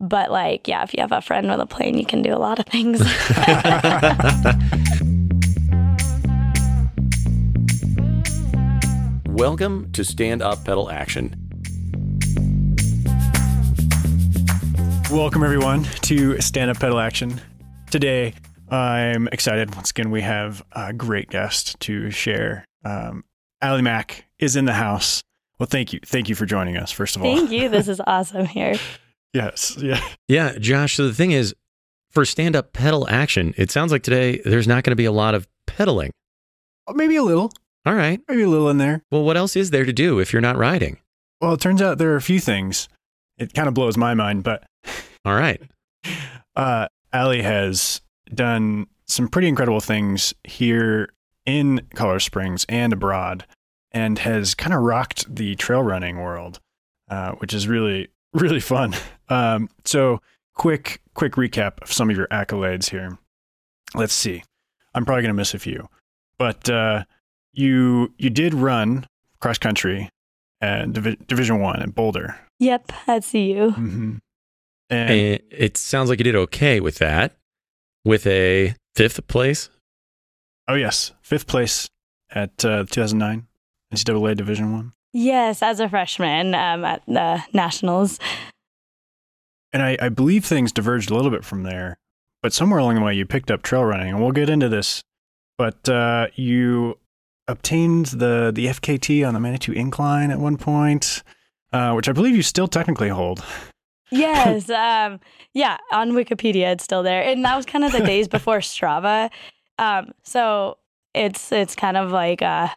But like, yeah, if you have a friend with a plane, you can do a lot of things. Welcome to Stand Up Pedal Action. Welcome, everyone, to Stand Up Pedal Action. Today, I'm excited. Once again, we have a great guest to share. Um, Allie Mack is in the house. Well, thank you. Thank you for joining us, first of all. Thank you. This is awesome here. Yes. Yeah. Yeah, Josh. So the thing is, for stand up pedal action, it sounds like today there's not going to be a lot of pedaling. Maybe a little. All right. Maybe a little in there. Well, what else is there to do if you're not riding? Well, it turns out there are a few things. It kind of blows my mind, but All right. uh, Allie has done some pretty incredible things here in Colorado Springs and abroad, and has kind of rocked the trail running world, uh, which is really really fun. Um, so, quick quick recap of some of your accolades here. Let's see. I'm probably gonna miss a few, but uh, you you did run cross country at Divi- Division One at Boulder. Yep, I see you. Mm-hmm. And And it sounds like you did okay with that, with a fifth place. Oh yes, fifth place at uh, 2009 NCAA Division One. Yes, as a freshman um, at the Nationals. And I, I believe things diverged a little bit from there, but somewhere along the way you picked up trail running, and we'll get into this. But uh, you obtained the the FKT on the Manitou Incline at one point, uh, which I believe you still technically hold. Yes, um, yeah, on Wikipedia it's still there, and that was kind of the days before Strava. Um, so it's it's kind of like uh,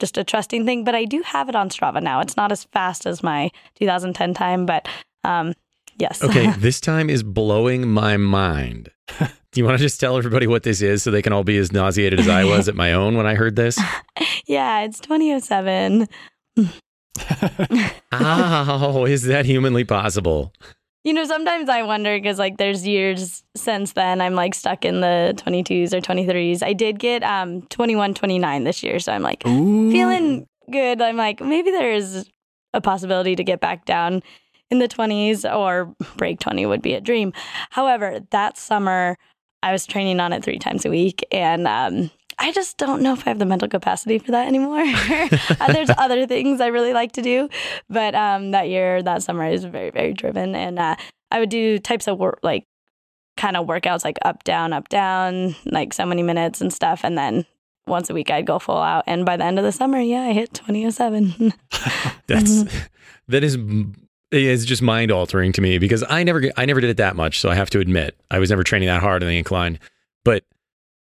just a trusting thing, but I do have it on Strava now. It's not as fast as my 2010 time, but um, yes. Okay, this time is blowing my mind. Do you want to just tell everybody what this is so they can all be as nauseated as I was at my own when I heard this? yeah, it's 2007. How is that humanly possible? You know, sometimes I wonder because like there's years since then I'm like stuck in the 22s or 23s. I did get um 21 29 this year, so I'm like Ooh. feeling good. I'm like maybe there is a possibility to get back down in the 20s or break 20 would be a dream. However, that summer I was training on it 3 times a week and um I just don't know if I have the mental capacity for that anymore. Uh, There's other things I really like to do, but um, that year, that summer, I was very, very driven, and uh, I would do types of work, like kind of workouts, like up, down, up, down, like so many minutes and stuff, and then once a week I'd go full out. And by the end of the summer, yeah, I hit 2007. That's that is is just mind altering to me because I never I never did it that much, so I have to admit I was never training that hard on the incline. But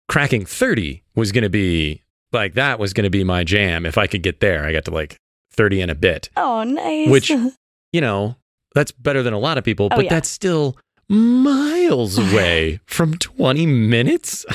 cracking 30 was going to be like that was going to be my jam if I could get there. I got to like 30 and a bit. oh, nice. Which- You know, that's better than a lot of people, Oh, but yeah. that's still miles away from 20 minutes.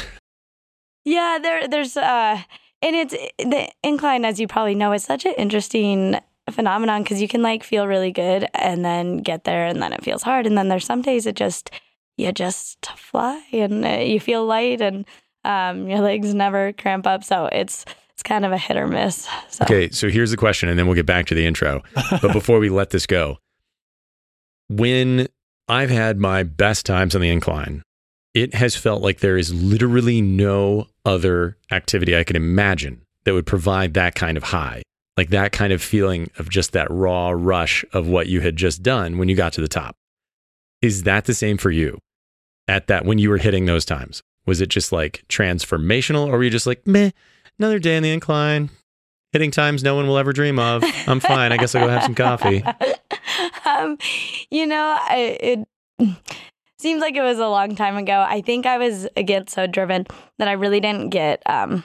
Yeah, there there's uh and it's the incline as you probably know is such an interesting phenomenon because you can like feel really good and then get there and then it feels hard and then there's some days it just you just fly and uh, you feel light and um your legs never cramp up so it's it's kind of a hit or miss. So Okay, so here's the question, and then we'll get back to the intro. But before we let this go, when I've had my best times on the incline, it has felt like there is literally no other activity I could imagine that would provide that kind of high, like that kind of feeling of just that raw rush of what you had just done when you got to the top. Is that the same for you at that when you were hitting those times? Was it just like transformational, or were you just like, meh, another day on the incline, hitting times no one will ever dream of. I'm fine. I guess I'll go have some coffee. um, you know, I, it seems like it was a long time ago. I think I was again so driven that I really didn't get. Um,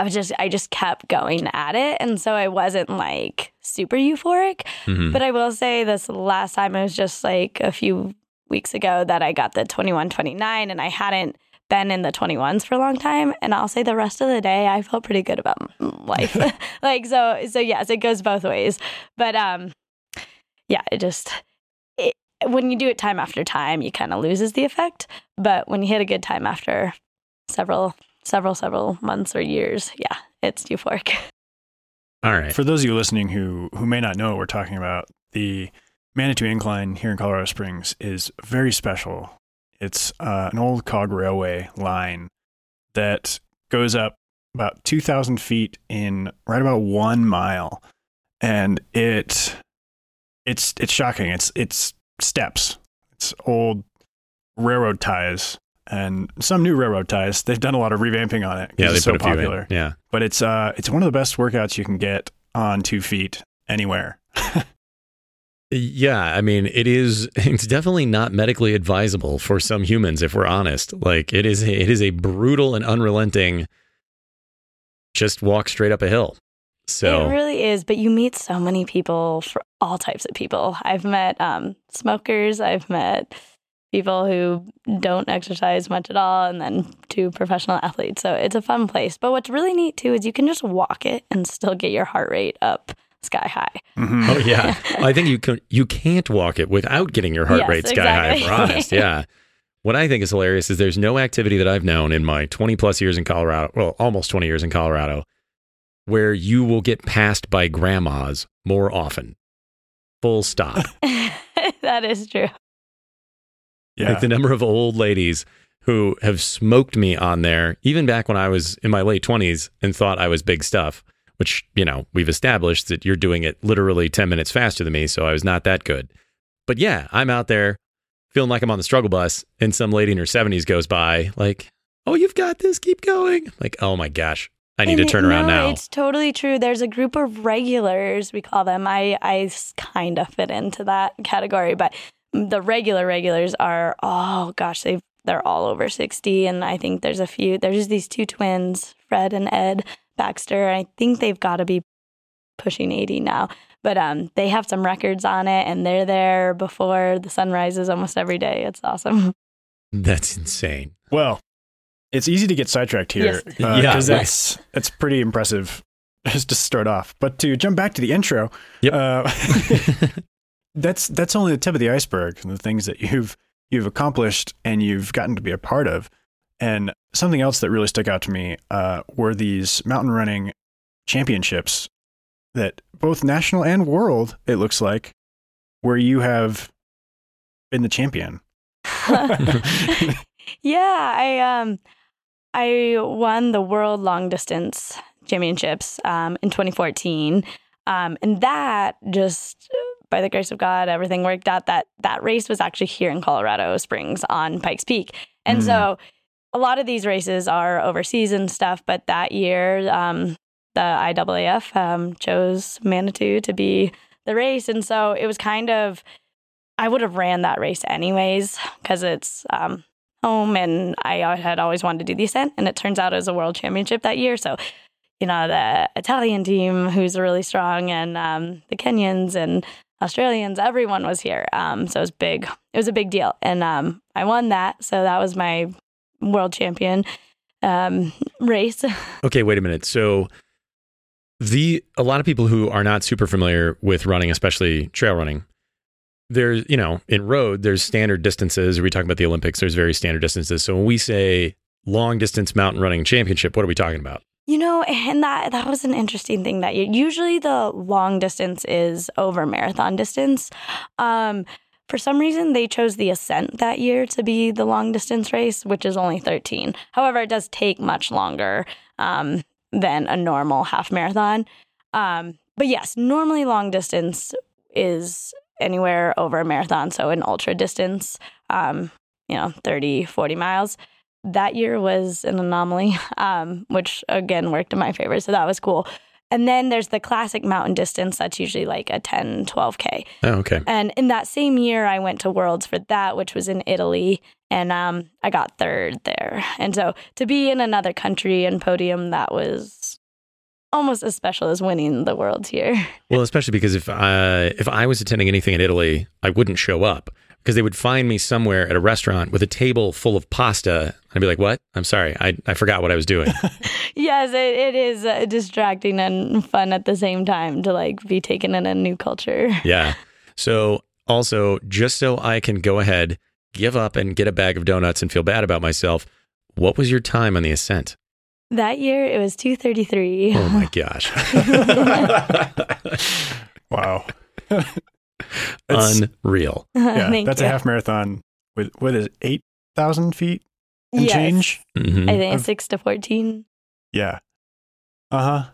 I was just, I just kept going at it, and so I wasn't like super euphoric. Mhm. But I will say this last time I was just like a few weeks ago that I got the 21 29 and I hadn't been in the 21s for a long time and I'll say the rest of the day I felt pretty good about m- life. like so so yes, it goes both ways. But um yeah, it just it, when you do it time after time, you kind of loses the effect, but when you hit a good time after several several several months or years, yeah, it's euphoric. All right. For those of you listening who who may not know what we're talking about, the Manitou Incline here in Colorado Springs is very special. It's uh, an old cog railway line that goes up about 2,000 feet in right about one mile, and it it's it's shocking. It's it's steps. It's old railroad ties and some new railroad ties. They've done a lot of revamping on it. Yeah, it's so put a few popular. Yeah. But it's uh it's one of the best workouts you can get on two feet anywhere. Yeah, I mean, it is. It's definitely not medically advisable for some humans, if we're honest. Like it is. It is a brutal and unrelenting. Just walk straight up a hill. So It really is, but you meet so many people for all types of people. I've met um, smokers, I've met people who don't exercise much at all, and then two professional athletes. So it's a fun place. But what's really neat too is you can just walk it and still get your heart rate up sky high. Mhm. Oh yeah, I think you can. You can't walk it without getting your heart Yes, rate sky high. If we're honest, yeah. What I think is hilarious is there's no activity that I've known in my 20 plus years in Colorado, well, almost 20 years in Colorado, where you will get passed by grandmas more often. Full stop. that is true. Yeah. Like the number of old ladies who have smoked me on there, even back when I was in my late 20s and thought I was big stuff, which, you know, we've established that you're doing it literally 10 minutes faster than me. So I was not that good. But yeah, I'm out there feeling like I'm on the struggle bus and some lady in her 70s goes by, like, oh, you've got this, keep going. Like, oh my gosh, I need And to turn it- around no, now. It's totally true. There's a group of regulars, we call them. I, I kind of fit into that category, but the regular regulars are, oh gosh, they've, they're all over 60. And I think there's a few, there's just these two twins, Fred and Ed Baxter. I think they've got to be pushing 80 now. But um, they have some records on it and they're there before the sun rises almost every day. It's awesome. That's insane. Well, it's easy to get sidetracked here Yes. because Yeah, right. that's that's pretty impressive just to start off. But to jump back to the intro, Yep. uh, that's that's only the tip of the iceberg. and The things that you've you've accomplished and you've gotten to be a part of. And something else that really stuck out to me uh, were these mountain running championships that both national and world, it looks like, where you have been the champion. yeah, I um I won the world long distance championships um, in 2014, um, and that just by the grace of God, everything worked out. That that race was actually here in Colorado Springs on Pikes Peak, and Mm. so a lot of these races are overseas and stuff. But that year, um, the IAAF um, chose Manitou to be the race, and so it was kind of I would have ran that race anyways because it's um, home and I had always wanted to do the ascent and it turns out it was a world championship that year. So, you know, the Italian team who's really strong and um, the Kenyans and Australians, everyone was here. Um, so it was big. It was a big deal. And um, I won that. So that was my world champion um, race. Okay, wait a minute. So the a lot of people who are not super familiar with running, especially trail running, there's you know in road there's standard distances. We talk about the Olympics. There's very standard distances. So when we say long distance mountain running championship, what are we talking about? You know, and that that was an interesting thing that year. Usually the long distance is over marathon distance. Um, for some reason, they chose the ascent that year to be the long distance race, which is only 13. However, it does take much longer um, than a normal half marathon. Um, but yes, normally long distance is anywhere over a marathon. So an ultra distance, um, you know, 30, 40 miles that year was an anomaly, um, which again worked in my favor. So that was cool. And then there's the classic mountain distance that's usually like a 10, 12K. Oh, okay. And in that same year, I went to Worlds for that, which was in Italy. And um, I got third there. And so to be in another country and podium, that was almost as special as winning the Worlds here. Well, especially because if I if I was attending anything in Italy, I wouldn't show up because they would find me somewhere at a restaurant with a table full of pasta. I'd be like, "What? I'm sorry, I I forgot what I was doing." yes, it, it is uh, distracting and fun at the same time to like be taken in a new culture. yeah. So also, just so I can go ahead, give up and get a bag of donuts and feel bad about myself. What was your time on the ascent? That year it was 233. Oh my gosh. Wow. It's- Unreal. yeah, Thank that's you. a half marathon with what is it, eight thousand feet and Yes. change. Mhm. I think I've- it's six to fourteen. Yeah. Uh huh.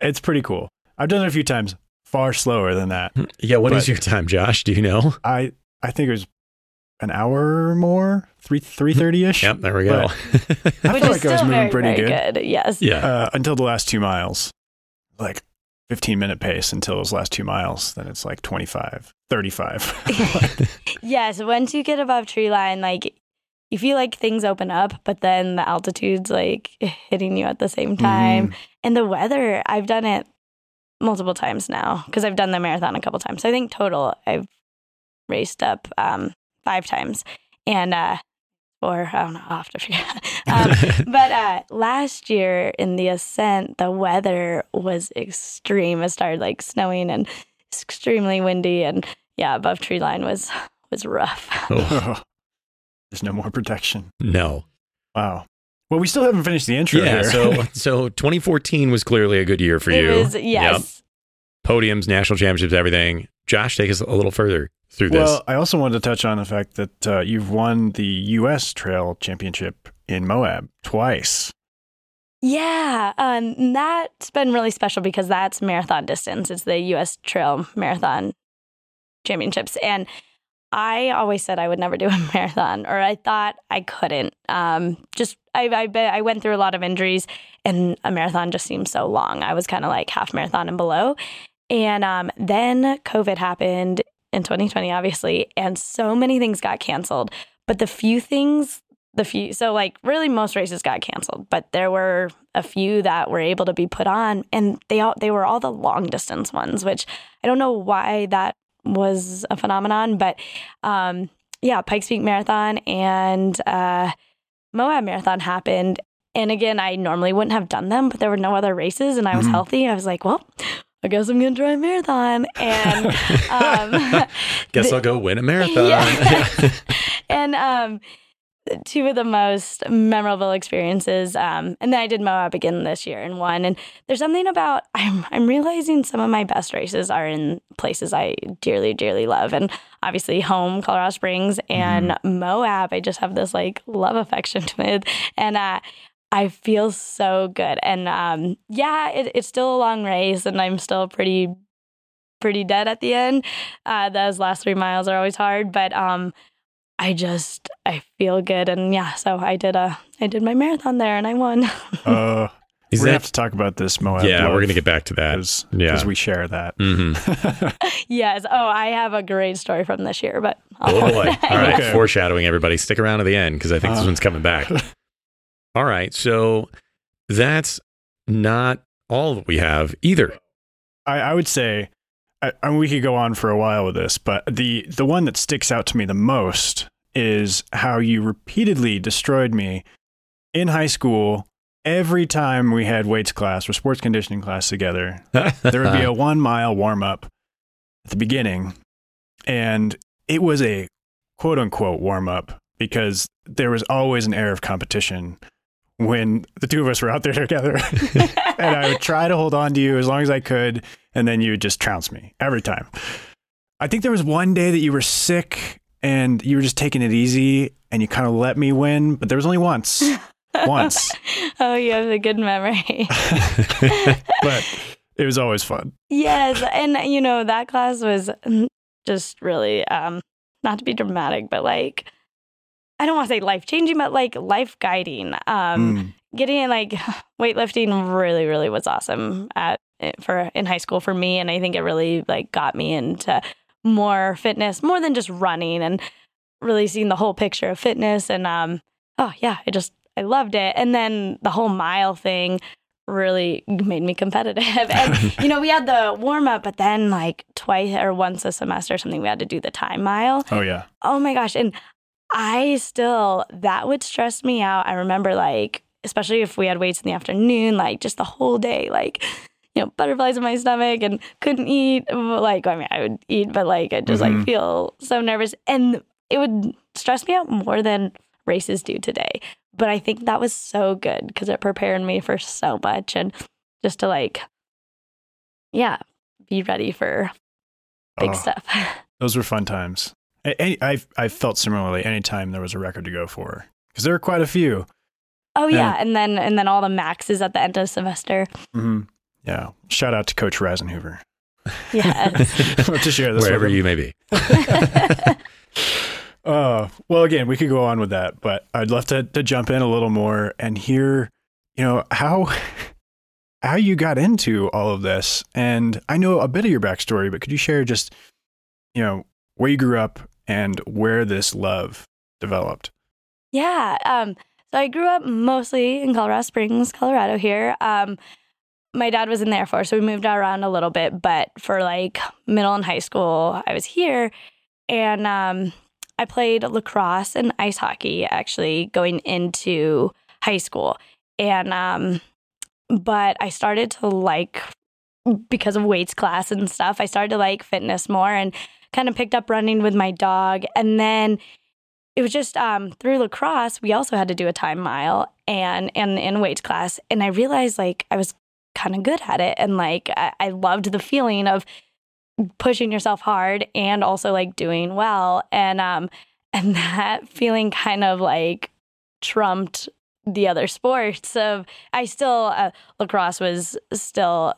It's pretty cool. I've done it a few times, far slower than that. Yeah. What is But- your time, Josh? Do you know? I I think it was an hour or more, three three thirty ish. Yep. There we go. I Which feel like I was moving very, pretty very good. Yes. yeah. Uh, until the last two miles, like fifteen minute pace until those last two miles. Then it's like 25, 35. Yes. Once you get above tree line, like you feel like things open up, but then the altitude's like hitting you at the same time. Mhm. And the weather, I've done it multiple times now because I've done the marathon a couple times. So I think total I've raced up um, five times. And, uh, or I don't know, I'll have to figure out. Um, but uh, last year in the ascent, the weather was extreme. It started like snowing and extremely windy. And yeah, above tree line was was rough. Oh, There's no more protection. no. Wow. Well, we still haven't finished the intro Yeah. here. So, so 2014 was clearly a good year for it you. was yes. Podiums, national championships, everything. Josh, take us a little further through this. Well, I also wanted to touch on the fact that uh, you've won the U.S. Trail Championship in Moab twice. Yeah, um, and that's been really special because that's marathon distance. It's the U.S. Trail Marathon Championships, and I always said I would never do a marathon, or I thought I couldn't. Um, just I, I I went through a lot of injuries, and a marathon just seemed so long. I was kind of like half marathon and below, and um, then COVID happened in 2020, obviously, and so many things got canceled. But the few things the few so like really most races got canceled but there were a few that were able to be put on and they all they were all the long distance ones which i don't know why that was a phenomenon but um yeah pikes peak marathon and uh moab marathon happened and again i normally wouldn't have done them but there were no other races and i was Mhm. healthy i was like well i guess i'm gonna try a marathon and um Guess the- I'll go win a marathon. Yeah. and um, two of the most memorable experiences. Um, and then I did Moab again this year and won. And there's something about I'm I'm realizing some of my best races are in places I dearly dearly love, and obviously home Colorado Springs and Moab. I just have this like love affection with, and uh, I feel so good. And um, yeah, it, it's still a long race, and I'm still pretty pretty dead at the end. Uh, those last three miles are always hard, but um, I just I feel good, and yeah. So I did a I did my marathon there, and I won. Uh, Is we're gonna have to talk about this Moab. Yeah, we're gonna get back to that. because Yeah. we share that. hmm yes. Oh, I have a great story from this year, but Oh boy! All right, Okay. foreshadowing everybody. Stick around to the end because I think this Uh. one's coming back. All right, so that's not all that we have either. I, I would say, I, I mean, we could go on for a while with this, but the the one that sticks out to me the most is how you repeatedly destroyed me in high school. Every time we had weights class or sports conditioning class together, there would be a one mile warm up at the beginning, and it was a quote unquote warm up because there was always an air of competition when the two of us were out there together. and I would try to hold on to you as long as I could, and then you would just trounce me every time. I think there was one day that you were sick and you were just taking it easy and you kind of let me win, but there was only once. once. oh, you have a good memory. But it was always fun. yes, and you know that class was just really um not to be dramatic, but like I don't want to say life changing, but like life guiding. Um, Mm. getting in like weightlifting really really was awesome at eh, for in high school for me and i think it really like got me into more fitness more than just running and really seeing the whole picture of fitness and um oh yeah i just i loved it and then the whole mile thing really made me competitive and you know we had the warm up but then like twice or once a semester or something we had to do the time mile Oh, yeah. Oh my gosh. And I still, that would stress me out. I remember, like, especially if we had weights in the afternoon, like, just the whole day, like, you know, butterflies in my stomach and couldn't eat. Like, I mean, I would eat, but like, I just Mhm. like feel so nervous. And it would stress me out more than races do today. But I think that was so good because it prepared me for so much and just to like, yeah, be ready for big Oh, stuff. Those were fun times. I, I, I felt similarly anytime there was a record to go for because there were quite a few. Oh yeah, and then and then all the maxes at the end of the semester. hmm Yeah. Shout out to Coach Reisenhoover. Yes. Love to share this Wherever you may be. Uh, well, again, we could go on with that, but I'd love to, to jump in a little more and hear, you know, how how you got into all of this. And I know a bit of your backstory, but could you share just, you know, where you grew up and where this love developed? Yeah. Um, so I grew up mostly in Colorado Springs, Colorado here. Um, my dad was in the Air Force, so we moved around a little bit, but for like middle and high school, I was here. And um, I played lacrosse and ice hockey actually going into high school. And um, but I started to like because of weights class and stuff, I started to like fitness more and kind of picked up running with my dog. And then it was just um, through lacrosse, we also had to do a time mile and and in weights class. And I realized like I was kind of good at it. And like I, I loved the feeling of pushing yourself hard and also like doing well. And um and that feeling kind of like trumped the other sports of I still uh, lacrosse was still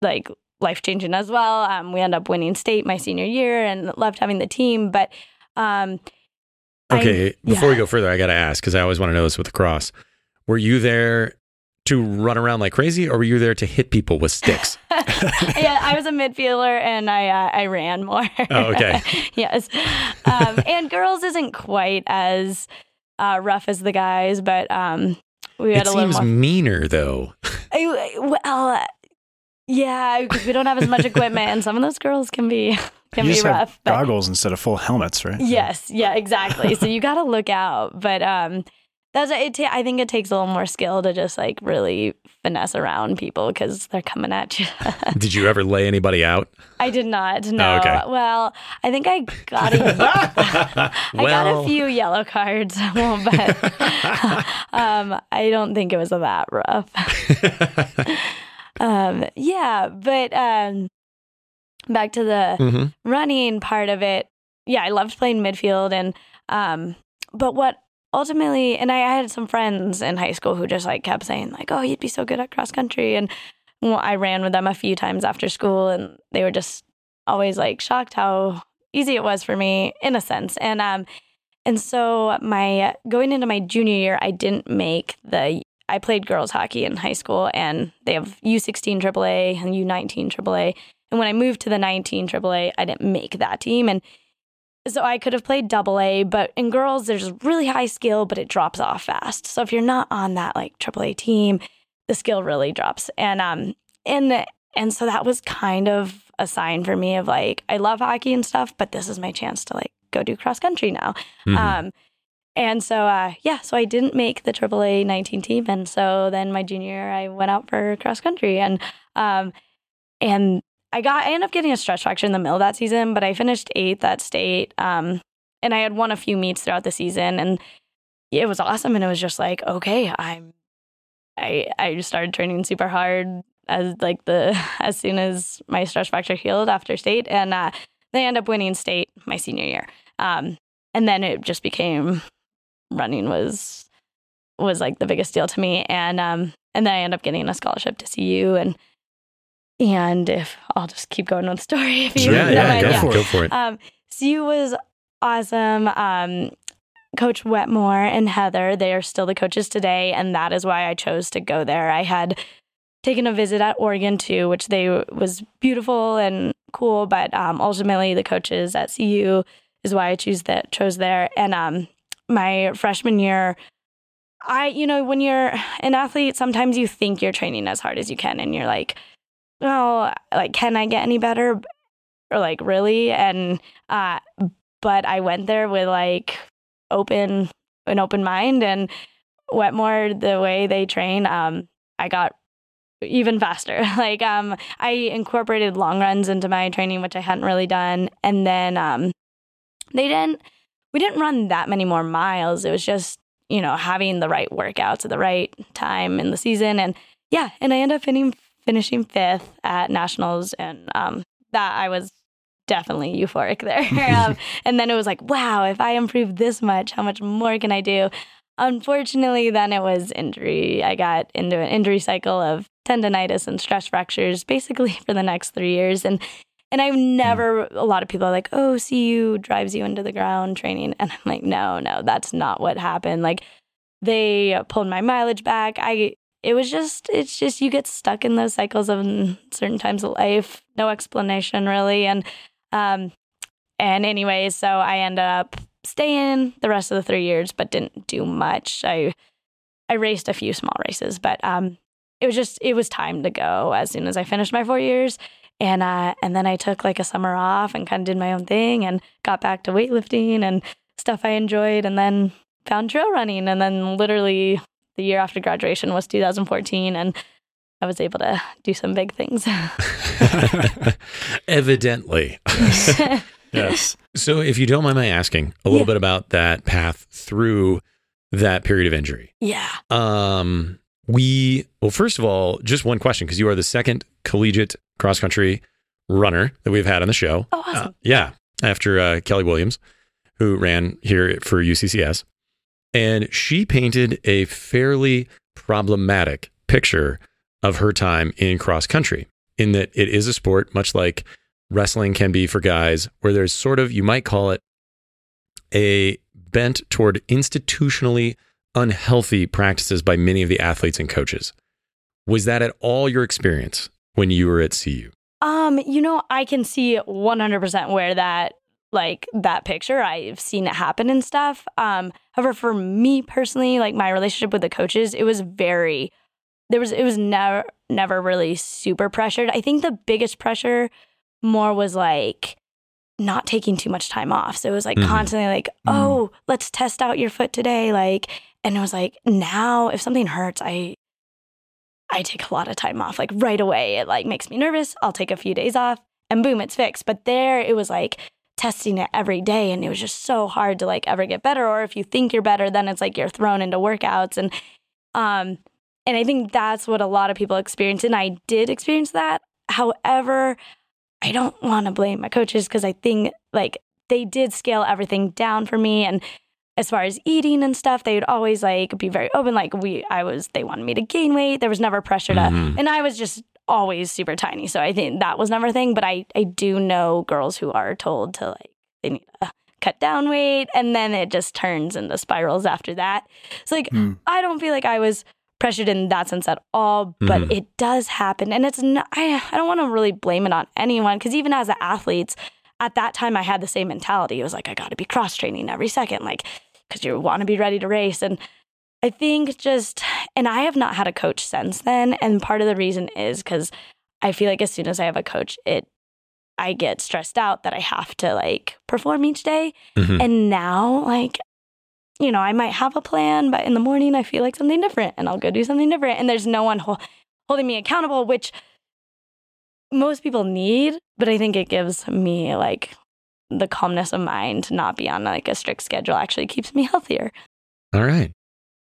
like life changing as well. Um, we end up winning state my senior year and loved having the team, but um, I- Okay, before we go further, I got to ask because I always want to know this with lacrosse. Were you there to run around like crazy, or were you there to hit people with sticks? yeah, I was a midfielder and I uh, I ran more. Oh, okay. yes, um, and girls isn't quite as uh, rough as the guys, but um, we had it a little It seems more. meaner though. I- well, yeah, because we don't have as much equipment, and some of those girls can be can you be just rough. have but- goggles instead of full helmets, right? Yes, yeah, exactly. so you got to look out, but um, that's it. Ta- I think it takes a little more skill to just like really finesse around people because they're coming at you. Did you ever lay anybody out? I did not. No. Oh, okay. Well, I think I got a, I got a few yellow cards, well, but um, I don't think it was that rough. um, yeah, but um, back to the hmm running part of it, yeah, I loved playing midfield and um but what ultimately and I, had some friends in high school who just like kept saying like, "Oh, you'd be so good at cross country." And well, I ran with them a few times after school and they were just always like shocked how easy it was for me in a sense. And um and so my going into my junior year, I didn't make the I played girls hockey in high school and they have U16 AAA and U19 AAA. And when I moved to the 19 AAA, I didn't make that team. And so I could have played double A, but in girls, there's really high skill, but it drops off fast. So if you're not on that like AAA team, the skill really drops. And um and and so that was kind of a sign for me of like I love hockey and stuff, but this is my chance to like go do cross country now. Mhm. Um and so uh yeah, so I didn't make the AAA 19 team and so then my junior year I went out for cross country and um and I got I ended up getting a stress fracture in the middle of that season, but I finished eighth at state. Um, and I had won a few meets throughout the season, and it was awesome. And it was just like, okay, I'm, I I started training super hard as like the as soon as my stress fracture healed after state, and uh, they end up winning state my senior year. Um, and then it just became running was was like the biggest deal to me, and um, and then I ended up getting a scholarship to CU and. And if I'll just keep going the story, if you yeah, yeah, go, yeah. For it, go for it. um, CU was awesome. Um, Coach Wetmore and Heather, they are still the coaches today, and that is why I chose to go there. I had taken a visit at Oregon too, which they was beautiful and cool, but um, ultimately the coaches at CU is why I choose that chose there. And um, my freshman year, I you know when you're an athlete, sometimes you think you're training as hard as you can, and you're like, oh, like can I get any better? Or like really? And uh, but I went there with like open an open mind and Wetmore the way they train um I got even faster like um I incorporated long runs into my training which I hadn't really done and then um they didn't we didn't run that many more miles it was just you know having the right workouts at the right time in the season and yeah and I ended up finishing finishing fifth at nationals and um that I was definitely euphoric there. um, and then it was like, wow, if I improve this much, how much more can I do? Unfortunately, then it was injury. I got into an injury cycle of tendonitis and stress fractures basically for the next three years. And and I've never, a lot of people are like, oh, CU drives you into the ground training. And I'm like, no, no, that's not what happened. Like, they pulled my mileage back. I, it was just, it's just, you get stuck in those cycles of certain times of life, no explanation really. And, um, and anyway, so I ended up staying the rest of the three years, but didn't do much. I, I raced a few small races, but, um, it was just, it was time to go as soon as I finished my four years and uh, and then I took like a summer off and kind of did my own thing and got back to weightlifting and stuff I enjoyed, and then found trail running, and then literally the year after graduation was 2014, and I was able to do some big things. Evidently. yes. So, if you don't mind my asking a little Yeah. bit about that path through that period of injury. yeah. Um, we well, first of all, just one question because you are the second collegiate cross country runner that we've had on the show. Oh, awesome. Uh, yeah, after uh, Kelly Williams, who ran here for UCCS, and she painted a fairly problematic picture of her time in cross country. In that it is a sport, much like wrestling can be for guys, where there's sort of you might call it a bent toward institutionally unhealthy practices by many of the athletes and coaches. Was that at all your experience when you were at CU? Um, you know, I can see 100% where that like that picture. I've seen it happen and stuff. Um, however, for me personally, like my relationship with the coaches, it was very there was it was never never really super pressured. I think the biggest pressure more was like not taking too much time off. So it was like Mhm. constantly like, Mhm. "Oh, let's test out your foot today." Like and it was like, "Now if something hurts, I I take a lot of time off like right away. It like makes me nervous. I'll take a few days off and boom, it's fixed. But there it was like testing it every day and it was just so hard to like ever get better or if you think you're better then it's like you're thrown into workouts and um and I think that's what a lot of people experience and I did experience that. However, I don't want to blame my coaches because I think like they did scale everything down for me and as far as eating and stuff, they would always like be very open. Like we, I was, they wanted me to gain weight. There was never pressure to, Mhm. and I was just always super tiny. So I think that was never a thing. But I, I do know girls who are told to like they need to cut down weight, and then it just turns into spirals after that. So like Hmm. I don't feel like I was pressured in that sense at all, but Mhm. it does happen, and it's not. I I don't want to really blame it on anyone because even as athletes, at that time I had the same mentality. It was like I got to be cross training every second, like because you want to be ready to race, and I think just and I have not had a coach since then, and part of the reason is because I feel like as soon as I have a coach, it I get stressed out that I have to like perform each day. Mhm. And now, like, you know, I might have a plan, but in the morning I feel like something different and I'll go do something different. And there's no one hol- holding me accountable, which most people need. But I think it gives me like the calmness of mind to not be on like a strict schedule actually keeps me healthier. All right.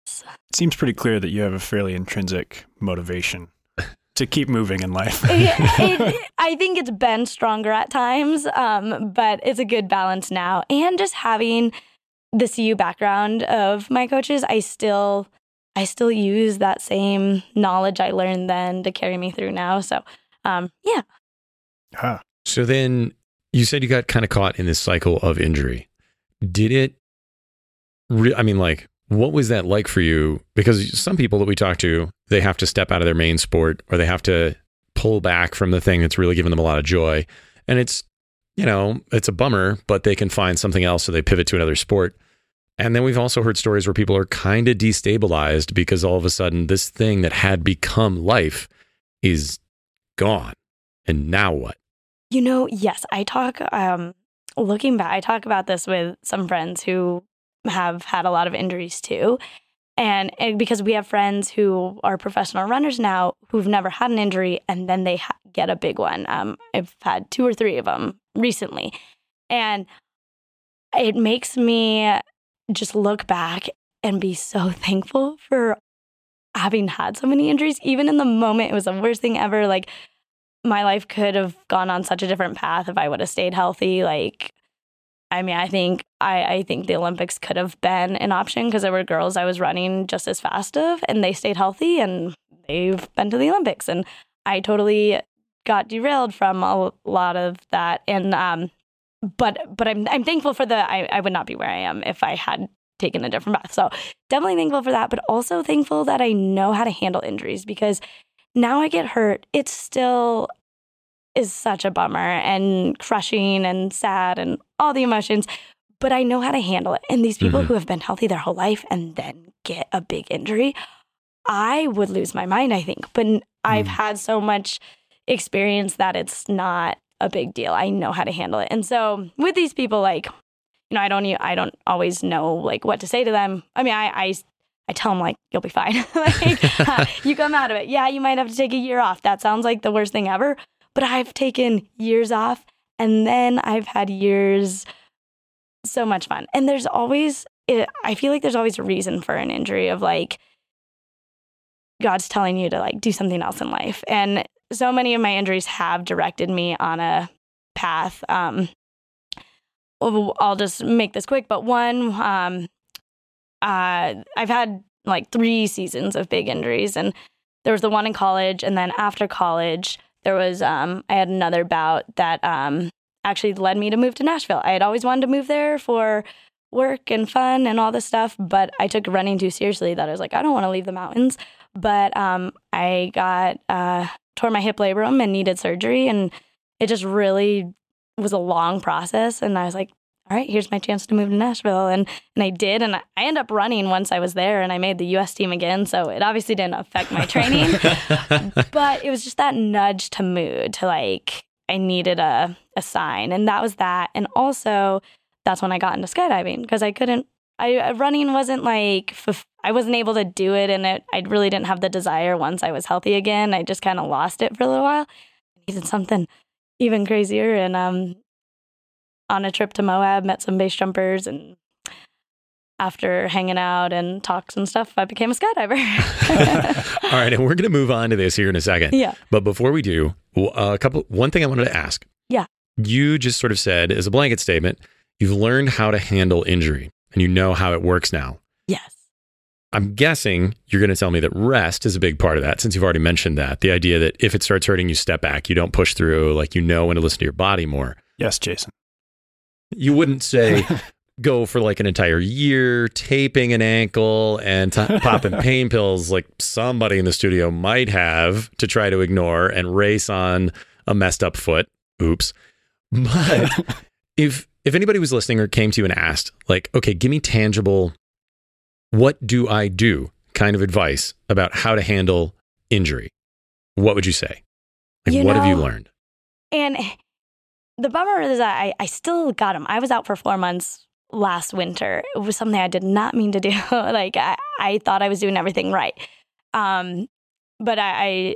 It seems pretty clear that you have a fairly intrinsic motivation to keep moving in life. It- it- I think it's been stronger at times, um, but it's a good balance now. And just having the CU background of my coaches, I still, I still use that same knowledge I learned then to carry me through now. So, um, yeah, Huh. So then you said you got kind of caught in this cycle of injury. Did it, re- I mean, like, what was that like for you? Because some people that we talk to, they have to step out of their main sport or they have to pull back from the thing that's really giving them a lot of joy. And it's, you know, it's a bummer, but they can find something else so they pivot to another sport. And then we've also heard stories where people are kind of destabilized because all of a sudden this thing that had become life is gone. And now what? You know, yes, I talk, um, looking back, I talk about this with some friends who have had a lot of injuries too. And, and because we have friends who are professional runners now who've never had an injury and then they ha- get a big one. Um, I've had two or three of them recently. And it makes me just look back and be so thankful for having had so many injuries. Even in the moment, it was the worst thing ever. Like, my life could have gone on such a different path if I would have stayed healthy. Like, I mean, I think I, I think the Olympics could have been an option because there were girls I was running just as fast of, and they stayed healthy and they've been to the Olympics, and I totally got derailed from a lot of that. And um, but but I'm I'm thankful for the I, I would not be where I am if I had taken a different path. So definitely thankful for that, but also thankful that I know how to handle injuries because now I get hurt. It still is such a bummer and crushing and sad and all the emotions, but I know how to handle it. And these people Mhm. who have been healthy their whole life and then get a big injury, I would lose my mind, I think. But I've Mm. had so much experience that it's not a big deal. I know how to handle it. And so with these people, like, you know, I don't, I don't always know like what to say to them. I mean, I, I, I tell them like, you'll be fine. like, uh, you come out of it. Yeah, you might have to take a year off. That sounds like the worst thing ever. But I've taken years off, and then I've had years so much fun. And there's always, it, I feel like there's always a reason for an injury of like God's telling you to like do something else in life. And so many of my injuries have directed me on a path. Um, I'll just make this quick, but one, um, uh, I've had like three seasons of big injuries, and there was the one in college, and then after college, there was um, I had another bout that um, actually led me to move to Nashville. I had always wanted to move there for work and fun and all this stuff, but I took running too seriously that I was like, I don't want to leave the mountains. But um, I got uh, tore my hip labrum and needed surgery, and it just really was a long process. And I was like, all right, here's my chance to move to Nashville, and and I did, and I I ended up running once I was there, and I made the U.S. team again. So it obviously didn't affect my training, but it was just that nudge to mood to like I needed a a sign, and that was that. And also, that's when I got into skydiving because I couldn't. I running wasn't like I wasn't able to do it, and it I really didn't have the desire once I was healthy again. I just kind of lost it for a little while. I needed something even crazier, and um, on a trip to Moab, met some base jumpers, and after hanging out and talks and stuff, I became a skydiver. All right, and we're going to move on to this here in a second. yeah, But before we do, w- a couple one thing I wanted to ask. Yeah. You just sort of said as a blanket statement, you've learned how to handle injury and you know how it works now. yes, I'm guessing you're going to tell me that rest is a big part of that since you've already mentioned that. The idea that if it starts hurting, you step back, you don't push through, like you know when to listen to your body more. Yes, Jason. You wouldn't say go for like an entire year taping an ankle and t- popping pain pills like somebody in the studio might have to try to ignore and race on a messed up foot. Oops. But if if anybody was listening or came to you and asked like, "Okay, give me tangible what do I do?" kind of advice about how to handle injury. What would you say? Like You what have you learned? and the bummer is I I still got him. I was out for four months last winter. It was something I did not mean to do. like I I thought I was doing everything right, um, but I, I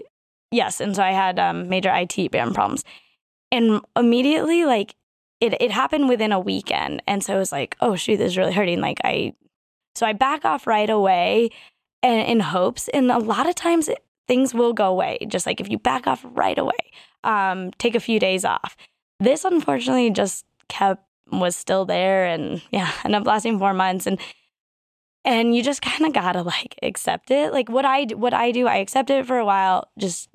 yes, and so I had um, major IT band problems, and immediately like it it happened within a weekend, and so it was like, oh shoot, this is really hurting. Like I, so I back off right away, and in hopes, and a lot of times it, things will go away. Just like if you back off right away, um, take a few days off. This unfortunately just kept was still there, and yeah, ended up lasting four months, and and you just kind of gotta like accept it. Like what I what I do, I accept it for a while, just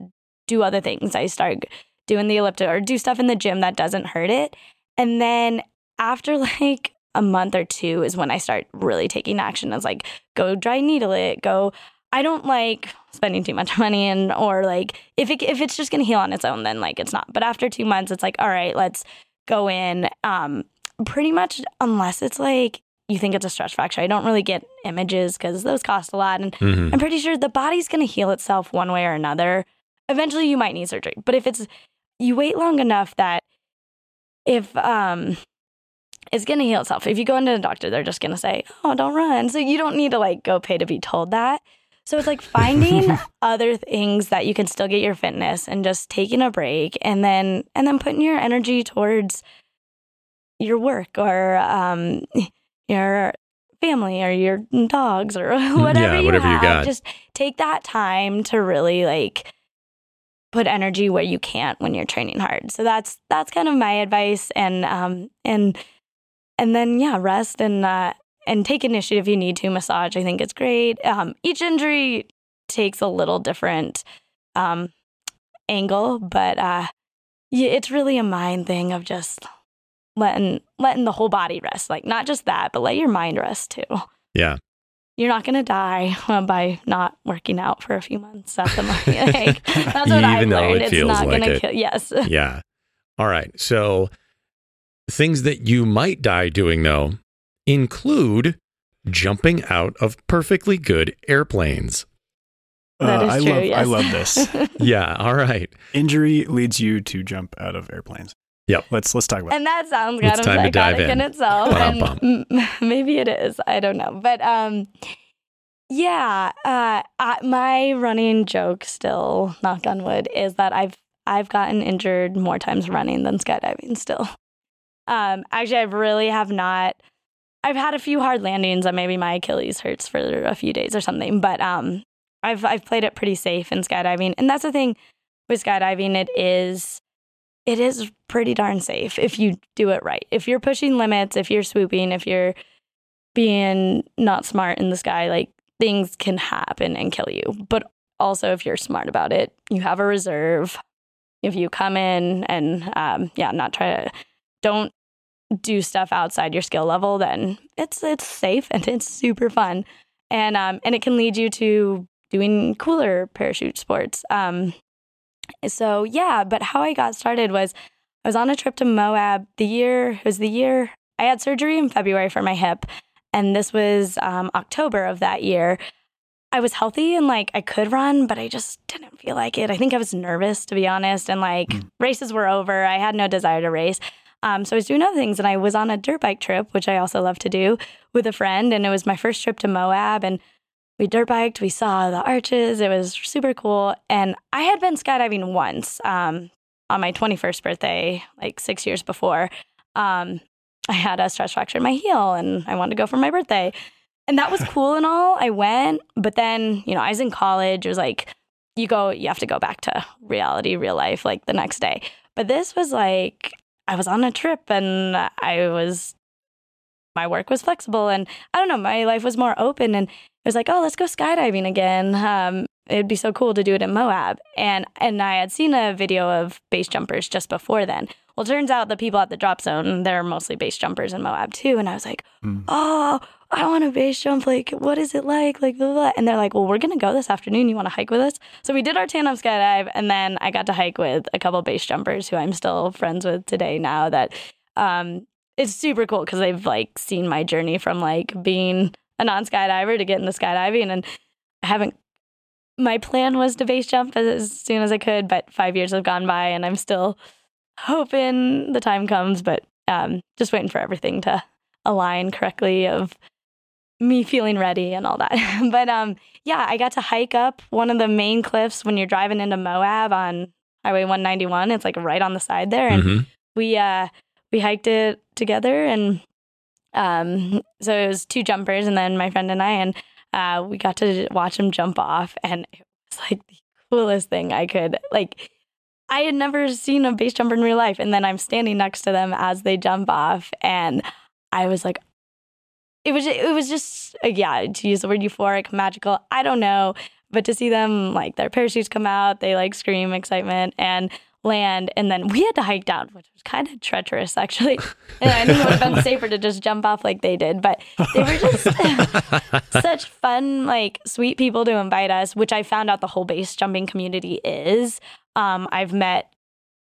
do other things. I start doing the elliptical or do stuff in the gym that doesn't hurt it, and then after like a month or two is when I start really taking action. It's like go dry needle it, go. I don't like spending too much money and or like if it if it's just gonna heal on its own, then like it's not. But after two months, it's like all right, let's go in. Um, pretty much unless it's like you think it's a stress fracture. I don't really get images because those cost a lot, and Mhm. I'm pretty sure the body's gonna heal itself one way or another. Eventually, you might need surgery, but if it's you wait long enough that if um it's gonna heal itself. If you go into the doctor, they're just gonna say, "Oh, don't run." So you don't need to like go pay to be told that. So it's like finding other things that you can still get your fitness and just taking a break and then and then putting your energy towards your work or um your family or your dogs or whatever Yeah, you whatever you have. got. Just take that time to really like put energy where you can't when you're training hard. So that's that's kind of my advice and um and and then yeah, rest and uh and take initiative if you need to. Massage, I think it's great. Um each injury takes a little different um angle, but uh yeah, it's really a mind thing of just letting letting the whole body rest. Like not just that, but let your mind rest too. Yeah. You're not going to die uh, by not working out for a few months at the moment. Like, that's what I've though learned. it it's not like gonna it. kill. Yes. Yeah. All right. So things that you might die doing though include jumping out of perfectly good airplanes. That is Uh, I true, love I love this. Yeah. All right. Injury leads you to jump out of airplanes. Yep. Let's let's talk about. It. And that sounds It's kind of time to dive psychotic in. in. itself. Ba-dum-bum. And m- maybe it is. I don't know. But um, yeah, uh, I, my running joke still, knock on wood, is that I've I've gotten injured more times running than skydiving. Still, um, actually, I really have not. I've had a few hard landings and maybe my Achilles hurts for a few days or something, but um, I've I've played it pretty safe in skydiving, and that's the thing with skydiving. It is it is pretty darn safe if you do it right. If you're pushing limits, if you're swooping, if you're being not smart in the sky, like things can happen and kill you. But also, if you're smart about it, you have a reserve. If you come in and, um, yeah, not try to, don't do stuff outside your skill level, then it's it's safe and it's super fun, and um, and it can lead you to doing cooler parachute sports. Um, so yeah, but how I got started was I was on a trip to Moab. The year it was the year I had surgery in February for my hip, and this was um, October of that year. I was healthy and like I could run, but I just didn't feel like it. I think I was nervous to be honest, and like Mm. races were over. I had no desire to race. Um, so I was doing other things, and I was on a dirt bike trip, which I also love to do with a friend, and it was my first trip to Moab, and we dirt biked. We saw the arches. It was super cool, and I had been skydiving once um, on my 21st birthday, like six years before. Um, I had a stress fracture in my heel, and I wanted to go for my birthday, and that was cool and all. I went, but then you know I was in college. It was like you go, you have to go back to reality, real life, like the next day. But this was like I was on a trip and I was my work was flexible and I don't know, my life was more open and it was like, oh, let's go skydiving again. Um, it'd be so cool to do it in Moab. And and I had seen a video of base jumpers just before then. Well, it turns out the people at the drop zone, they're mostly base jumpers in Moab too. And I was like, Mm. oh, I want to base jump. Like, what is it like? Like, blah, blah, and they're like, well, we're gonna go this afternoon. You want to hike with us? So we did our tandem skydive, and then I got to hike with a couple base jumpers who I'm still friends with today. Now that um, it's super cool because they've like seen my journey from like being a non skydiver to getting the skydiving, and I haven't. My plan was to base jump as soon as I could, but five years have gone by, and I'm still hoping the time comes. But um, just waiting for everything to align correctly of me feeling ready and all that. but um, yeah, I got to hike up one of the main cliffs when you're driving into Moab on Highway 191. It's like right on the side there, and Mhm. we uh we hiked it together and um so it was two jumpers and then my friend and I and uh we got to watch them jump off and it was like the coolest thing I could like I had never seen a base jumper in real life and then I'm standing next to them as they jump off and I was like it was it was just yeah to use the word euphoric magical I don't know but to see them like their parachutes come out they like scream excitement and land and then we had to hike down which was kind of treacherous actually. And i think it would have been safer to just jump off like they did but they were just such fun like sweet people to invite us which i found out the whole base jumping community is. Um, i've met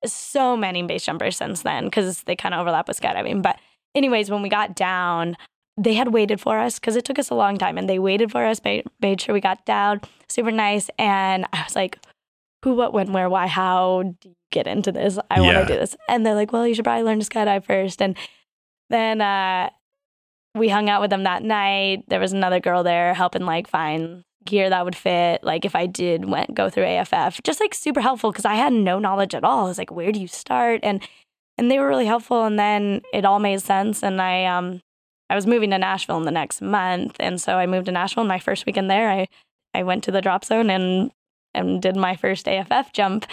so many base jumpers since then because they kind of overlap with skydiving but anyways when we got down they had waited for us because it took us a long time and they waited for us made, made sure we got down super nice and i was like who what when where why how do you get into this? I want Yeah. to do this. And they're like well you should probably learn to skydive first and then uh we hung out with them that night. There was another girl there helping like find gear that would fit like if i did went go through aff just like super helpful because i had no knowledge at all. I was like where do you start? And and they were really helpful and then it all made sense and i um i was moving to nashville in the next month and so i moved to nashville and my first weekend there i i went to the drop zone and and did my first aff jump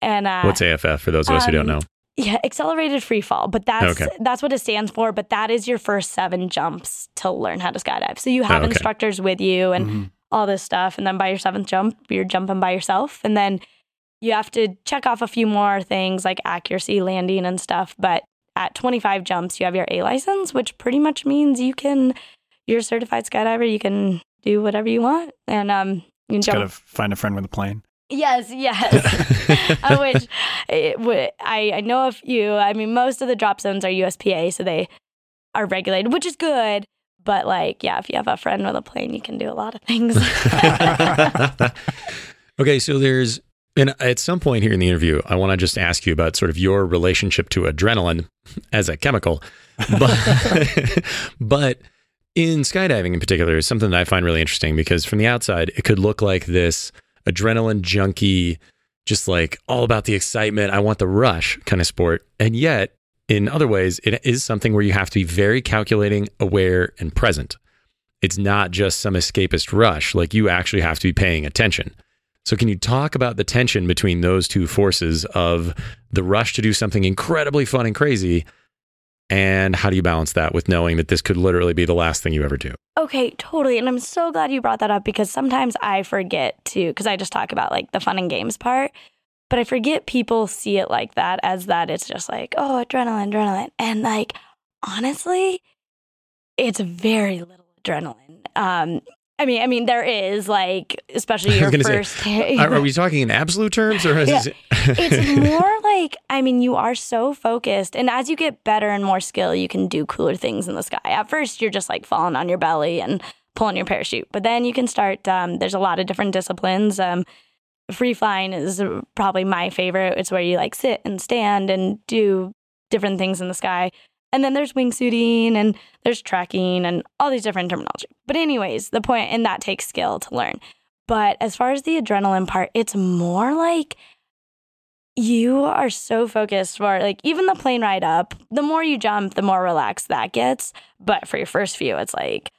And uh, What's AFF for those of us who don't um, know? yeah, accelerated free fall, but that's Okay. that's what it stands for. But that is your first seven jumps to learn how to skydive. So you have Oh, okay. instructors with you and Mhm. all this stuff, and then by your seventh jump, you're jumping by yourself, and then you have to check off a few more things like accuracy, landing, and stuff. But at 25 jumps, you have your A license, which pretty much means you can you're a certified skydiver. You can do whatever you want, and um, you can Just gotta find a friend with a plane. Yes, yes. Uh, which it, I, I know a few. I mean, most of the drop zones are USPA, so they are regulated, which is good. But like, yeah, if you have a friend with a plane, you can do a lot of things. okay, so there's and at some point here in the interview, I want to just ask you about sort of your relationship to adrenaline as a chemical, but but in skydiving in particular is something that I find really interesting because from the outside it could look like this adrenaline junkie, just like all about the excitement, I want the rush kind of sport, and yet in other ways it is something where you have to be very calculating, aware, and present. It's not just some escapist rush. Like you actually have to be paying attention. So, can you talk about the tension between those two forces of the rush to do something incredibly fun and crazy? And how do you balance that with knowing that this could literally be the last thing you ever do? okay, totally. And I'm so glad you brought that up because sometimes I forget to, because I just talk about like the fun and games part, but I forget people see it like that as that it's just like, oh, adrenaline, adrenaline. And like, honestly, it's very little adrenaline. Um, I mean, I mean, there is like, especially your gonna say, first. Are, are we talking in absolute terms or is Yeah. it? it's more like I mean, you are so focused, and as you get better and more skill, you can do cooler things in the sky. At first, you're just like falling on your belly and pulling your parachute, but then you can start. Um, there's a lot of different disciplines. Um, free flying is probably my favorite. It's where you like sit and stand and do different things in the sky. And then there's wingsuiting and there's tracking and all these different terminology. But anyways, the point and that takes skill to learn. But as far as the adrenaline part, it's more like you are so focused for like even the plane ride up, the more you jump, the more relaxed that gets. But for your first few, it's like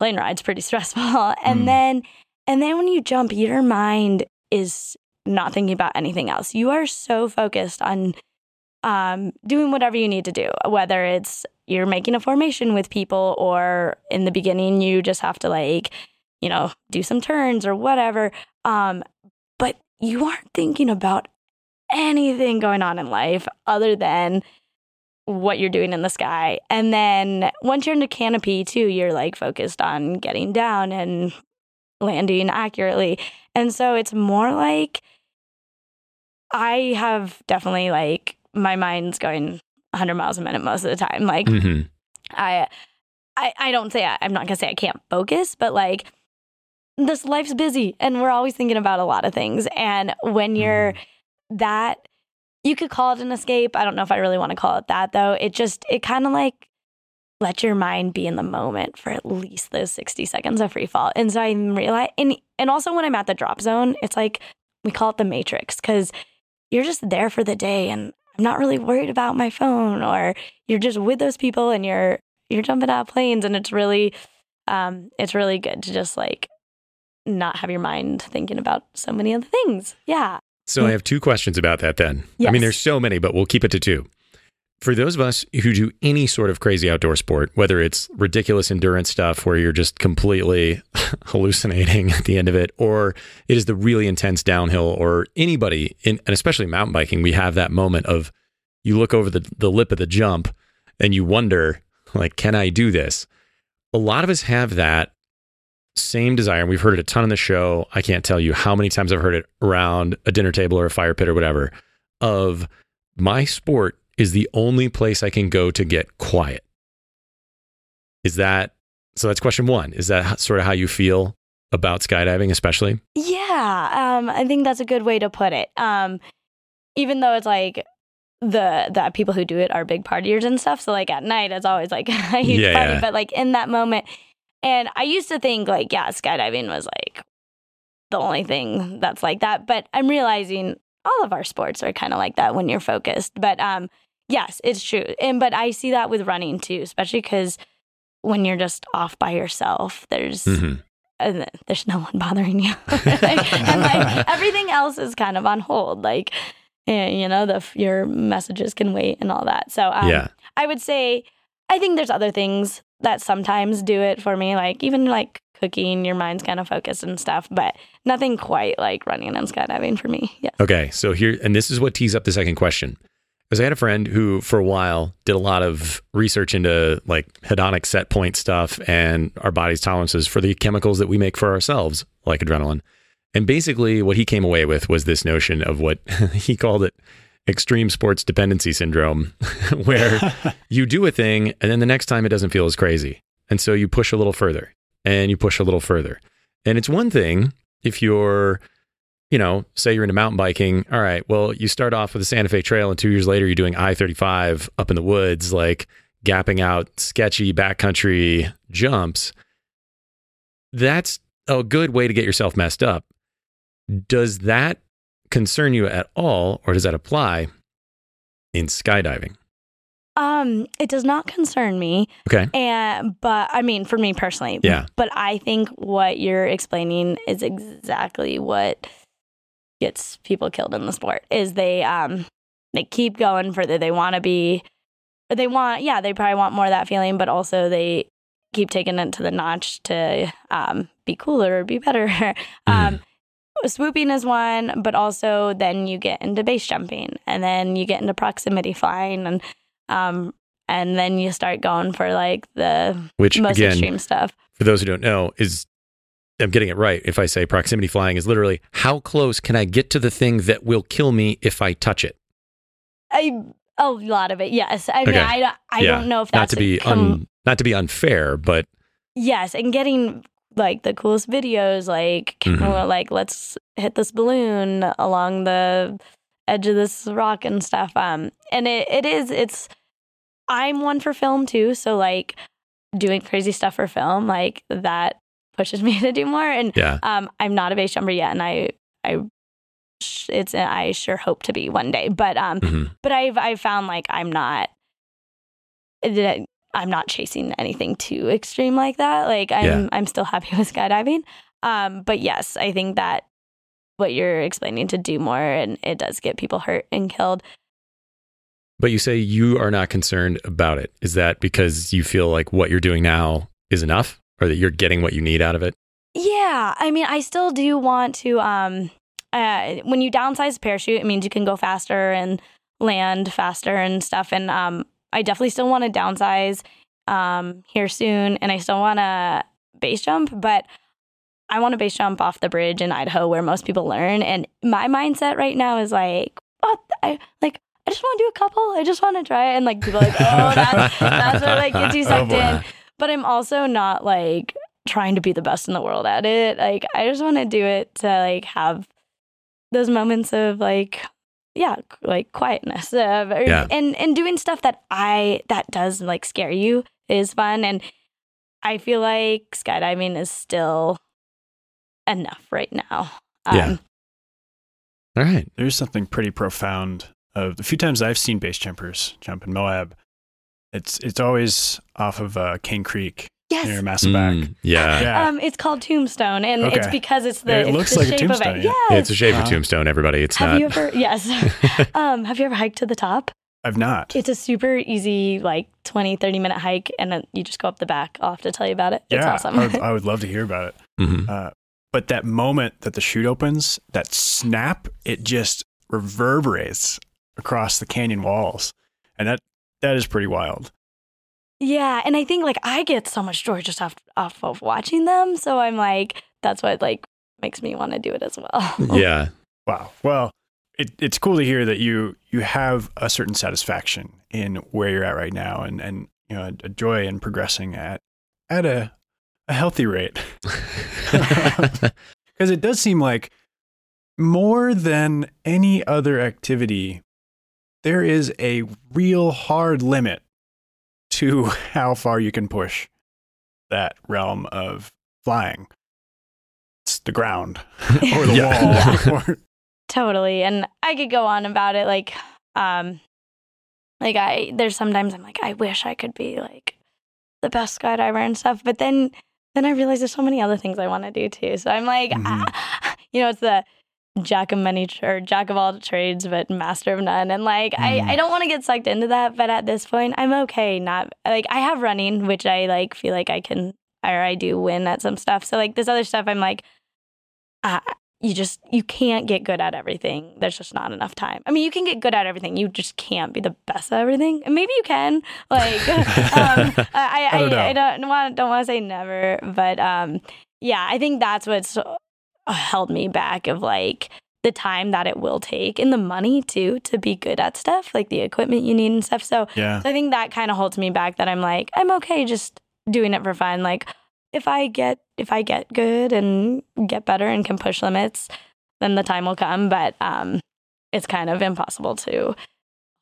plane ride's pretty stressful. And Mm. then and then when you jump, your mind is not thinking about anything else. You are so focused on um, doing whatever you need to do, whether it's you're making a formation with people or in the beginning you just have to like, you know, do some turns or whatever. Um, but you aren't thinking about anything going on in life other than what you're doing in the sky. And then once you're in the canopy too, you're like focused on getting down and landing accurately. And so it's more like I have definitely like my mind's going 100 miles a minute most of the time. Like hmm I, I, I don't say I, I'm not gonna say I can't focus, but like this life's busy and we're always thinking about a lot of things. And when you're that, you could call it an escape. I don't know if I really want to call it that though. It just it kind of like let your mind be in the moment for at least those 60 seconds of free fall. And so I realize, and and also when I'm at the drop zone, it's like we call it the matrix because you're just there for the day and I'm not really worried about my phone or you're just with those people and you're you're jumping out of planes and it's really um it's really good to just like not have your mind thinking about so many other things. Yeah. So I have two questions about that then. I mean, there's so many, but we'll keep it to two. For those of us who do any sort of crazy outdoor sport, whether it's ridiculous endurance stuff where you're just completely hallucinating at the end of it, or it is the really intense downhill, or anybody, in, and especially mountain biking, we have that moment of you look over the, the lip of the jump and you wonder, like, can I do this? A lot of us have that same desire. And we've heard it a ton on the show. I can't tell you how many times I've heard it around a dinner table or a fire pit or whatever of my sport is the only place I can go to get quiet. Is that so? That's question one. Is that sort of how you feel about skydiving, especially? Yeah, um, I think that's a good way to put it. Um, even though it's like the the people who do it are big partiers and stuff, so like at night it's always like a huge Yeah, party. yeah. But like in that moment, and I used to think like yeah, skydiving was like the only thing that's like that. But I'm realizing all of our sports are kind of like that when you're focused. But um, yes, it's true. And but I see that with running too, especially because when you're just off by yourself, there's Mhm. and there's no one bothering you. and like everything else is kind of on hold. Like you know, the your messages can wait and all that. So um, yeah. I would say I think there's other things that sometimes do it for me, like even like cooking, your mind's kind of focused and stuff, but nothing quite like running and skydiving for me. Yes. Okay. So here, and this is what tees up the second question. Because I had a friend who, for a while, did a lot of research into like hedonic set point stuff and our body's tolerances for the chemicals that we make for ourselves, like adrenaline. And basically, what he came away with was this notion of what he called it extreme sports dependency syndrome, where you do a thing and then the next time it doesn't feel as crazy. And so you push a little further and you push a little further. And it's one thing if you're you know, say you're into mountain biking. All right. Well, you start off with the Santa Fe Trail, and two years later, you're doing I 35 up in the woods, like gapping out sketchy backcountry jumps. That's a good way to get yourself messed up. Does that concern you at all, or does that apply in skydiving? Um, it does not concern me. Okay. And but I mean, for me personally, Yeah. But I think what you're explaining is exactly what gets people killed in the sport. Is they um they keep going further. They want to be, they want yeah, they probably want more of that feeling, but also they keep taking it to the notch to um be cooler or be better. um. Swooping is one, but also then you get into base jumping, and then you get into proximity flying, and um, and then you start going for like the Which, most again, extreme stuff. for those who don't know, is I'm getting it right. If I say proximity flying is literally how close can I get to the thing that will kill me if I touch it? I a lot of it, yes. I mean, Okay. I, I Yeah. don't know if that's Not to be com- un, not to be unfair, but yes, and getting like the coolest videos, like Mhm. well, like let's hit this balloon along the edge of this rock and stuff. Um, and it it is it's I'm one for film too, so like doing crazy stuff for film, like that pushes me to do more. And yeah, Um, I'm not a base jumper yet, and I, I, it's I sure hope to be one day. But um, Mhm. but I've I've found like I'm not, that I'm not chasing anything too extreme like that. Like I'm Yeah. I'm still happy with skydiving. Um, but yes, I think that what you're explaining to do more, and it does get people hurt and killed. But you say you are not concerned about it. Is that because you feel like what you're doing now is enough or that you're getting what you need out of it? Yeah, I mean, I still do want to. Um, uh, when you downsize the parachute, it means you can go faster and land faster and stuff. And um, I definitely still want to downsize um, here soon, and I still want to base jump, but I want to base jump off the bridge in Idaho where most people learn. And my mindset right now is like? I like. I just want to do a couple. I just want to try it. And like people are like, oh, that's that's what like gets you Oh, sucked boy. in. But I'm also not like trying to be the best in the world at it. Like I just want to do it to like have those moments of like yeah, like quietness uh, or- Yeah. and and doing stuff that I that does like scare you is fun and I feel like skydiving is still enough right now. Um, Yeah. All right. There's something pretty profound of the few times I've seen base jumpers jump in Moab. It's it's always off of uh, Kane Creek near Yes. Massaback. Mm, yeah. Yeah. Um, it's called Tombstone, and it's because it's the It it's looks the like a shape tombstone, of it. yeah. Yes. Yeah, it's a shape of Uh-huh. tombstone, everybody. It's have not. you ever? Yes. um, have you ever hiked to the top? I've not. It's a super easy, like 20, 30 minute hike, and then you just go up the back. I'll have to tell you about it. It's yeah, awesome. I, would, I would love to hear about it. Mhm. Uh, but that moment that the chute opens, that snap, it just reverberates across the canyon walls, and that that is pretty wild. yeah, and I think like I get so much joy just off off of watching them. So I'm like, that's what like makes me want to do it as well. Yeah. Wow. Well, it, it's cool to hear that you you have a certain satisfaction in where you're at right now, and and you know a, a joy in progressing at at a a healthy rate. Because it does seem like more than any other activity, there is a real hard limit to how far you can push that realm of flying. It's the ground or the Yeah. wall. or, totally. And I could go on about it like um like I there's sometimes I'm like, I wish I could be like the best skydiver and stuff. But then then I realize there's so many other things I want to do too. So I'm like, Mhm. ah, you know, it's the jack of many or jack of all trades but master of none. And like mm. I, I don't want to get sucked into that but at this point i'm okay not like i have running which i like feel like i can or i do win at some stuff. So like this other stuff i'm like uh, you just you can't get good at everything. There's just not enough time. I mean you can get good at everything. You just can't be the best at everything. And maybe you can like um, I, I, I, don't, I, don't want don't want to say never but um yeah i think that's what's held me back of like the time that it will take and the money too to be good at stuff like the equipment you need and stuff. So, yeah. so i think that kind of holds me back that i'm like i'm okay just doing it for fun. Like if i get if i get good and get better and can push limits then the time will come. But um it's kind of impossible to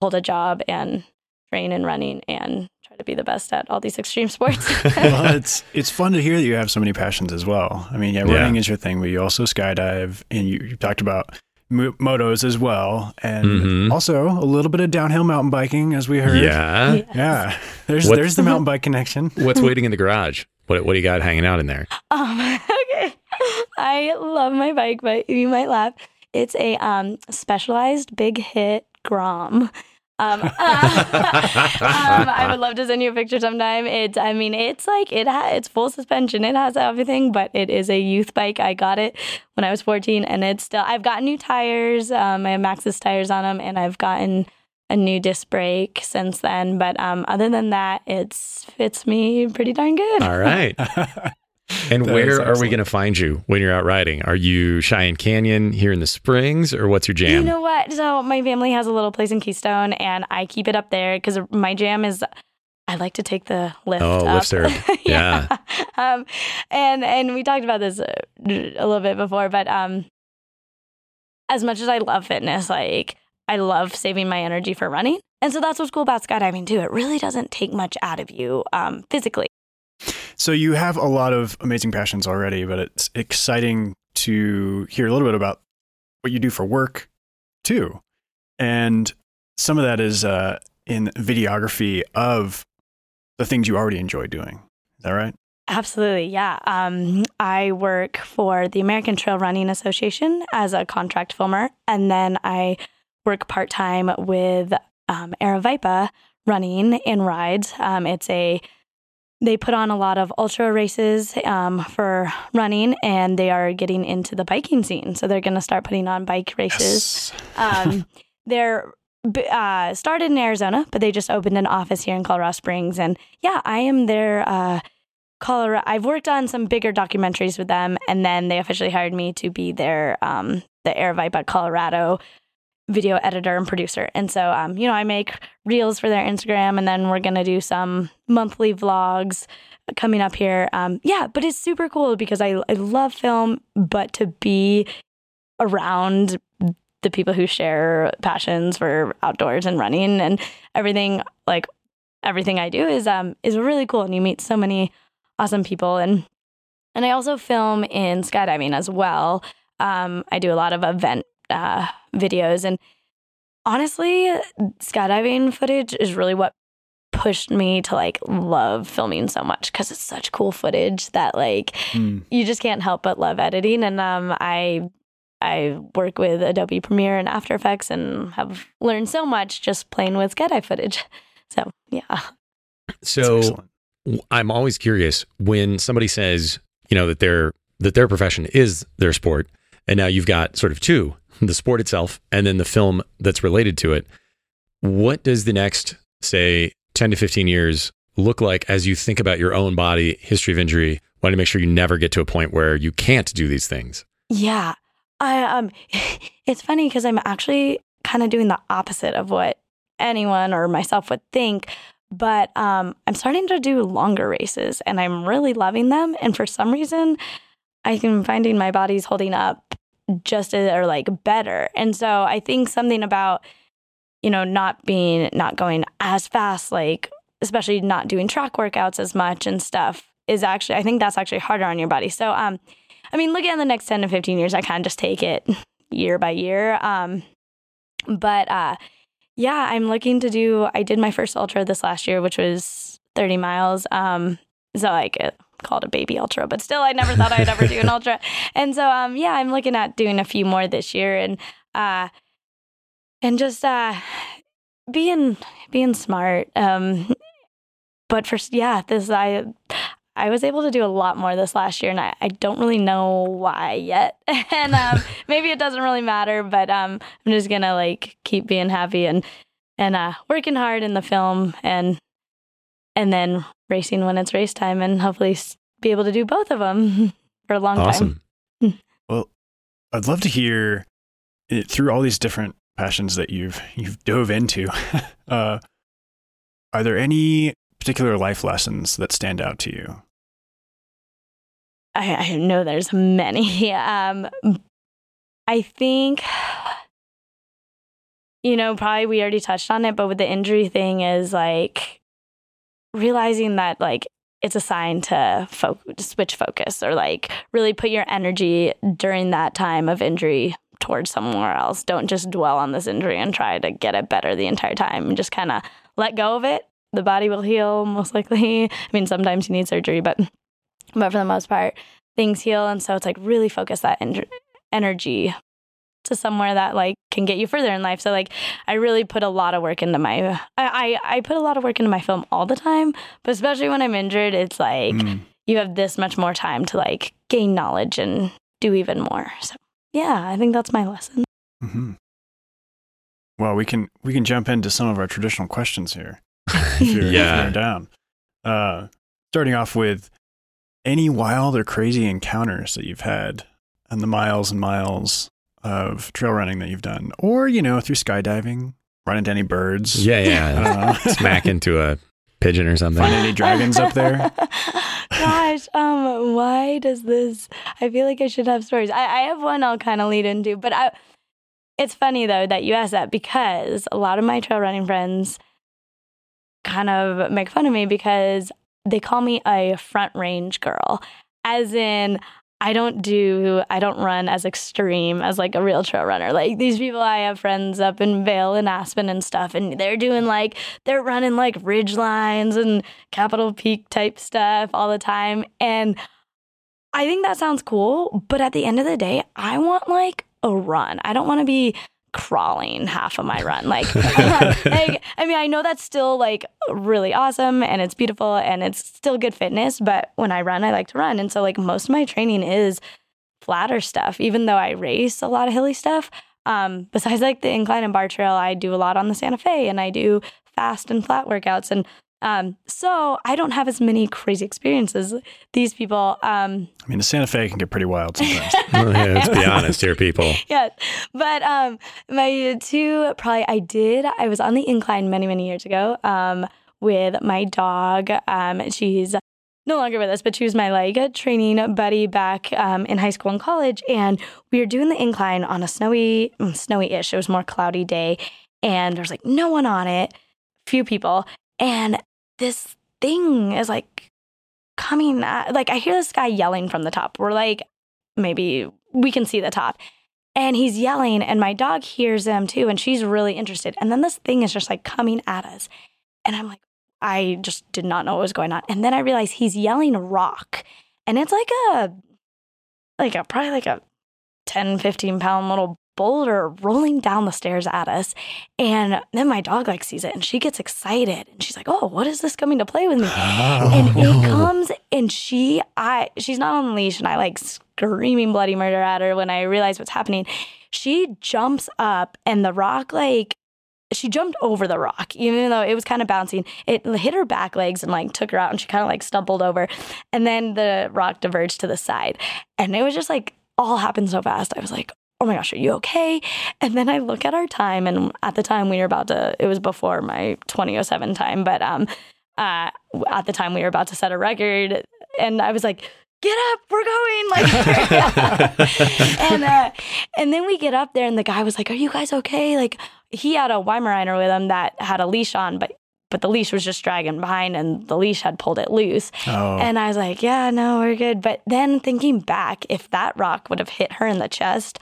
hold a job and train and running and try to be the best at all these extreme sports. well, it's it's fun to hear that you have so many passions as well. I mean, yeah, running yeah. is your thing, but you also skydive, and you, you talked about motos as well, and mm-hmm. also a little bit of downhill mountain biking, as we heard. Yeah, yes. yeah. There's what's, there's the mountain bike connection. what's waiting in the garage? What what do you got hanging out in there? Um, okay, I love my bike, but you might laugh. It's a um, specialized big hit Grom. Um, um, I would love to send you a picture sometime. It's, I mean, it's like it ha- it's full suspension. It has everything, but it is a youth bike. I got it when I was 14, and it's still. I've gotten new tires. Um, I have Maxxis tires on them, and I've gotten a new disc brake since then. But um, other than that, it's fits me pretty darn good. All right. And where are we going to find you when you're out riding? Are you Cheyenne Canyon here in the Springs, or what's your jam? You know what? So my family has a little place in Keystone, and I keep it up there because my jam is. I like to take the lift. Oh, up. lift serve. yeah. yeah. Um, and and we talked about this a, a little bit before, but um, as much as I love fitness, like I love saving my energy for running, and so that's what's cool about skydiving too. It really doesn't take much out of you um, physically. So you have a lot of amazing passions already, but it's exciting to hear a little bit about what you do for work too. And some of that is uh, in videography of the things you already enjoy doing. Is that right? Absolutely, yeah. Um, I work for the American Trail Running Association as a contract filmer, and then I work part time with um, Aravaipa Running in Rides. Um, it's a they put on a lot of ultra races um, for running and they are getting into the biking scene. So they're going to start putting on bike races. Yes. um, they're uh, started in Arizona, but they just opened an office here in Colorado Springs. And yeah, I am their uh, Colorado. I've worked on some bigger documentaries with them, and then they officially hired me to be their um, the at Colorado video editor and producer. And so, um, you know, I make reels for their Instagram, and then we're gonna do some monthly vlogs coming up here. Um, yeah, but it's super cool because I I love film, but to be around the people who share passions for outdoors and running and everything like everything I do is um is really cool and you meet so many awesome people and and I also film in skydiving as well. Um, I do a lot of event uh, videos. And honestly, skydiving footage is really what pushed me to like love filming so much because it's such cool footage that like mm. you just can't help but love editing. And um, I I work with Adobe Premiere and After Effects and have learned so much just playing with skydive footage. So yeah. So I'm always curious when somebody says, you know, that their that their profession is their sport, and now you've got sort of two the sport itself, and then the film that's related to it. What does the next, say, 10 to 15 years look like as you think about your own body, history of injury, wanting to make sure you never get to a point where you can't do these things? Yeah. I um it's funny because I'm actually kind of doing the opposite of what anyone or myself would think. But um, I'm starting to do longer races and I'm really loving them. And for some reason, I'm finding my body's holding up just as, or like better. And so I think something about, you know, not being, not going as fast, like, especially not doing track workouts as much and stuff is actually, I think that's actually harder on your body. So, um, I mean, looking at the next 10 to 15 years, I kind of just take it year by year. Um, but, uh, yeah, I'm looking to do, I did my first ultra this last year, which was 30 miles. Um, so like call it a baby ultra, but still, I never thought I'd ever do an ultra. And so, um, yeah, I'm looking at doing a few more this year, and uh, and just uh, being being smart. Um, but for yeah, this I I was able to do a lot more this last year, and I, I don't really know why yet. and um, maybe it doesn't really matter, but um, I'm just gonna like keep being happy and and uh, working hard in the film and and then racing when it's race time, and hopefully be able to do both of them for a long awesome. time. well, I'd love to hear it, through all these different passions that you've you've dove into. uh, are there any particular life lessons that stand out to you? I, I know there's many. Um, I think, you know, probably we already touched on it, but with the injury thing is like realizing that like it's a sign to, fo- to switch focus or like really put your energy during that time of injury towards somewhere else. Don't just dwell on this injury and try to get it better the entire time. Just kind of let go of it. The body will heal most likely. I mean, sometimes you need surgery, but but for the most part, things heal. And so it's like really focus that en- energy to somewhere that like can get you further in life. So like I really put a lot of work into my I, I, I put a lot of work into my film all the time, but especially when I'm injured, it's like mm. you have this much more time to like gain knowledge and do even more. So yeah, I think that's my lesson. Mm-hmm. Well, we can we can jump into some of our traditional questions here. If you're, yeah, if you're down. Uh, starting off with any wild or crazy encounters that you've had and the miles and miles of trail running that you've done, or you know through skydiving, run into any birds. Yeah, yeah. Smack into a pigeon or something. Find any dragons up there? Gosh, um, why does this? I feel like I should have stories. I, I have one I'll kind of lead into, but I. It's funny though that you asked that because a lot of my trail running friends kind of make fun of me because they call me a front range girl, as in I don't do I don't run as extreme as like a real trail runner. Like these people I have friends up in Vail and Aspen and stuff and they're doing like they're running like ridge lines and Capitol Peak type stuff all the time and I think that sounds cool, but at the end of the day, I want like a run. I don't want to be crawling half of my run. Like, like, I mean, I know that's still like really awesome and it's beautiful and it's still good fitness, but when I run, I like to run. And so, like, most of my training is flatter stuff, even though I race a lot of hilly stuff. Um, besides like the incline and Barr trail, I do a lot on the Santa Fe and I do fast and flat workouts. And um, so I don't have as many crazy experiences. These people. Um, I mean, the Santa Fe can get pretty wild sometimes. well, yeah, let's be honest here, people. Yeah, but um, my two probably I did. I was on the incline many many years ago um, with my dog. Um, she's no longer with us, but she was my like training buddy back um, in high school and college, and we were doing the incline on a snowy, mm, snowy-ish. It was more cloudy day, and there's like no one on it, few people, and this thing is like coming at, like I hear this guy yelling from the top. We're like, maybe we can see the top. And he's yelling, and my dog hears him too, and she's really interested. And then this thing is just like coming at us. And I'm like, I just did not know what was going on. And then I realized he's yelling rock. And it's like a, like a, probably like a 10, 15 pound little boulder rolling down the stairs at us. And then my dog like sees it and she gets excited and she's like, "Oh, what is this coming to play with me?" Oh, and it oh. comes and she I she's not on the leash and I like screaming bloody murder at her when I realize what's happening. She jumps up and the rock like she jumped over the rock, even though it was kind of bouncing. It hit her back legs and like took her out, and she kind of like stumbled over. And then the rock diverged to the side, and it was just like all happened so fast. I was like, oh my gosh, are you okay? And then I look at our time, and at the time we were about to, it was before my 2007 time, but um, uh, at the time we were about to set a record, and I was like, get up, we're going, like, and uh, and then we get up there, and the guy was like, are you guys okay? Like, he had a Weimaraner with him that had a leash on, but but the leash was just dragging behind and the leash had pulled it loose. Oh. And I was like, yeah, no, we're good. But then thinking back, if that rock would have hit her in the chest,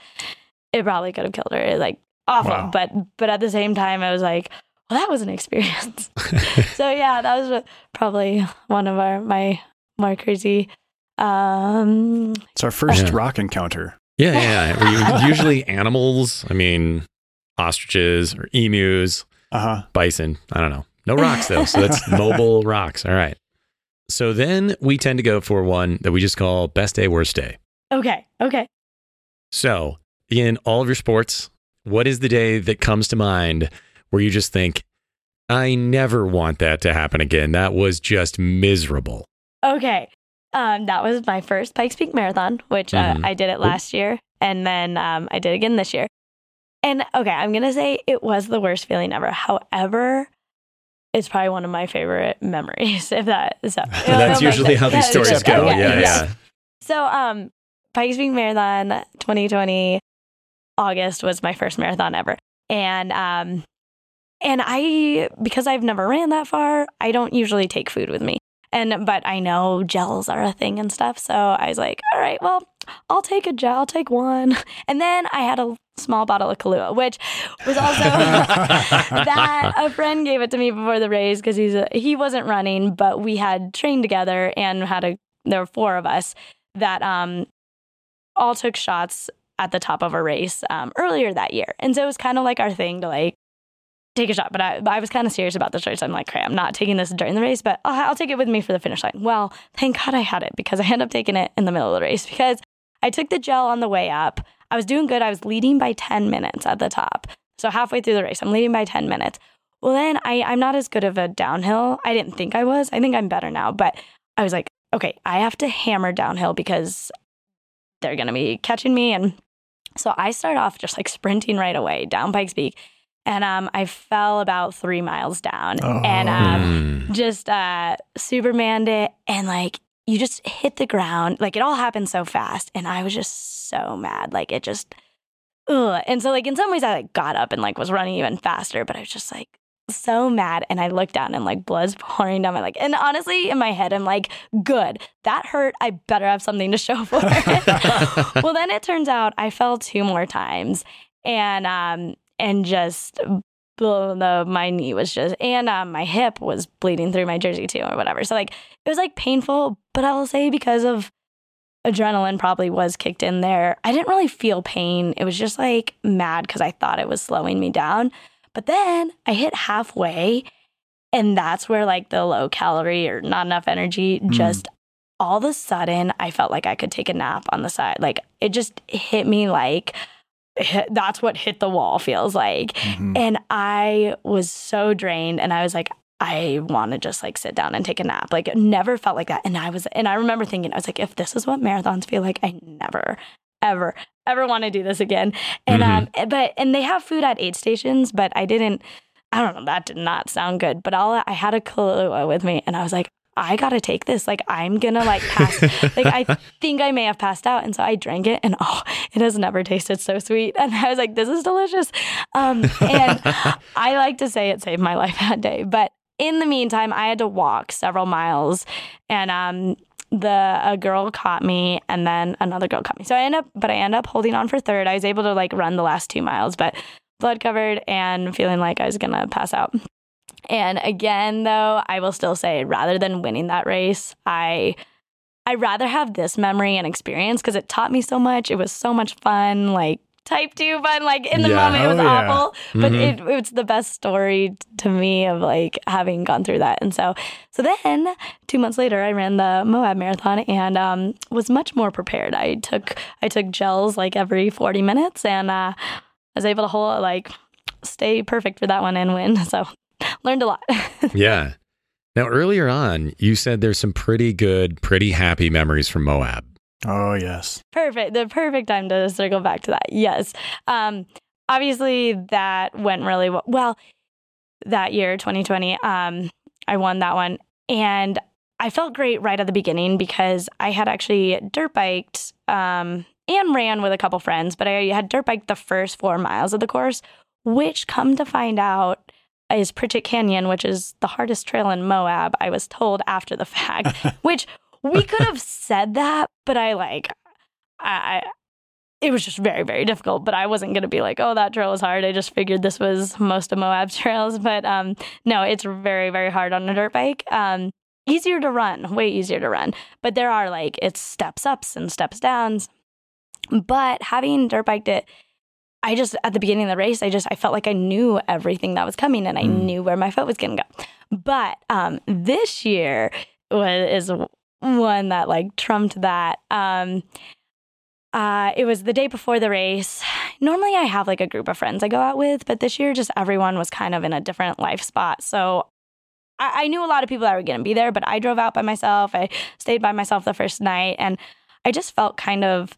it probably could have killed her. Like awful. Wow. But but at the same time, I was like, well, that was an experience. so yeah, that was probably one of our my more crazy. Um, It's our first Yeah. rock encounter. Yeah, yeah. yeah. Usually animals. I mean, ostriches or emus, Uh huh. bison. I don't know. No rocks though. So that's mobile rocks. All right. So then we tend to go for one that we just call best day, worst day. okay, okay. So in all of your sports, what is the day that comes to mind where you just think, I never want that to happen again? That was just miserable. Okay. Um, that was my first Pikes Peak Marathon, which uh, Mhm. I did it last year, and then um, I did it again this year. And okay, I'm gonna say it was the worst feeling ever. However, it's probably one of my favorite memories. If that is that, That's usually how these stories go. Okay, Yeah, yeah. So, um, Pikes Peak Marathon 2020 August was my first marathon ever, and um, and I because I've never ran that far, I don't usually take food with me, and but I know gels are a thing and stuff, so I was like, all right, well, I'll take a gel, I'll take one, and then I had a small bottle of Kahlua, which was also that a friend gave it to me before the race because he's a, he wasn't running, but we had trained together and had a there were four of us that um all took shots at the top of a race um, earlier that year, and so it was kind of like our thing to like take a shot. But I, I was kind of serious about this race. I'm like, okay, I'm not taking this during the race, but I'll, I'll take it with me for the finish line. Well, thank God I had it because I ended up taking it in the middle of the race because I took the gel on the way up. I was doing good. I was leading by 10 minutes at the top. So halfway through the race, I'm leading by 10 minutes. Well, then I, I'm not as good of a downhill. I didn't think I was. I think I'm better now. But I was like, okay, I have to hammer downhill because they're going to be catching me. And so I start off just like sprinting right away down Pikes Peak. And um, I fell about three miles down Oh. and um, Hmm. just uh, Supermaned it. And like, you just hit the ground. Like, it all happened so fast. And I was just so mad. Like, it just, ugh. And so, like, in some ways, I like got up and like was running even faster, but I was just like, so mad and I looked down and like blood's pouring down my leg. And honestly, in my head, I'm like, good. That hurt. I better have something to show for it. well, then it turns out I fell two more times and um and just the my knee was just and um, my hip was bleeding through my jersey too or whatever. So like it was like painful, but I will say because of adrenaline probably was kicked in there. I didn't really feel pain. It was just like mad because I thought it was slowing me down. But then I hit halfway, and that's where like the low calorie or not enough energy Mm. just all of a sudden I felt like I could take a nap on the side. Like it just hit me like that's what hit the wall feels like. Mhm. And I was so drained and I was like, I want to just like sit down and take a nap. Like it never felt like that. And I was, and I remember thinking, I was like, if this is what marathons feel like, I never, ever, ever want to do this again. And, um, but, and they have food at aid stations, but I didn't, I don't know, that did not sound good. But all I had a Kahlua with me and I was like, I gotta take this. Like I'm gonna like pass. like I think I may have passed out, and so I drank it, and oh, it has never tasted so sweet. And I was like, this is delicious. Um, and I like to say it saved my life that day. But in the meantime, I had to walk several miles, and um, the a girl caught me, and then another girl caught me. So I end up, but I end up holding on for third. I was able to like run the last two miles, but blood covered and feeling like I was gonna pass out. And again, though, I will still say, rather than winning that race, I I rather have this memory and experience because it taught me so much. It was so much fun, like type two fun. Like in the Yeah. moment, it was Oh, yeah. awful, but Mhm. it, it's the best story to me of like having gone through that. And so, so then two months later, I ran the Moab Marathon and um, was much more prepared. I took I took gels like every forty minutes, and uh, I was able to hold like stay perfect for that one and win. So learned a lot. yeah. Now, earlier on, you said there's some pretty good, pretty happy memories from Moab. Oh yes. perfect. The perfect time to circle back to that. Yes. Um, obviously, that went really well. Well, that year, 2020, um, I won that one. And I felt great right at the beginning because I had actually dirt biked um, and ran with a couple friends, but I had dirt biked the first four miles of the course, which come to find out is Pritchett Canyon, which is the hardest trail in Moab. I was told after the fact, which we could have said that, but I like, I, it was just very, very difficult. But I wasn't going to be like, oh, that trail was hard. I just figured this was most of Moab's trails. But um, no, it's very, very hard on a dirt bike. Um, easier to run, way easier to run. But there are like it's steps ups and steps downs. But having dirt biked it, I just at the beginning of the race, I just I felt like I knew everything that was coming and I Mm. knew where my foot was gonna go. But um, this year was is one that like trumped that. Um, uh, it was the day before the race. Normally, I have like a group of friends I go out with, but this year, just everyone was kind of in a different life spot. So I, I knew a lot of people that were going to be there, but I drove out by myself. I stayed by myself the first night, and I just felt kind of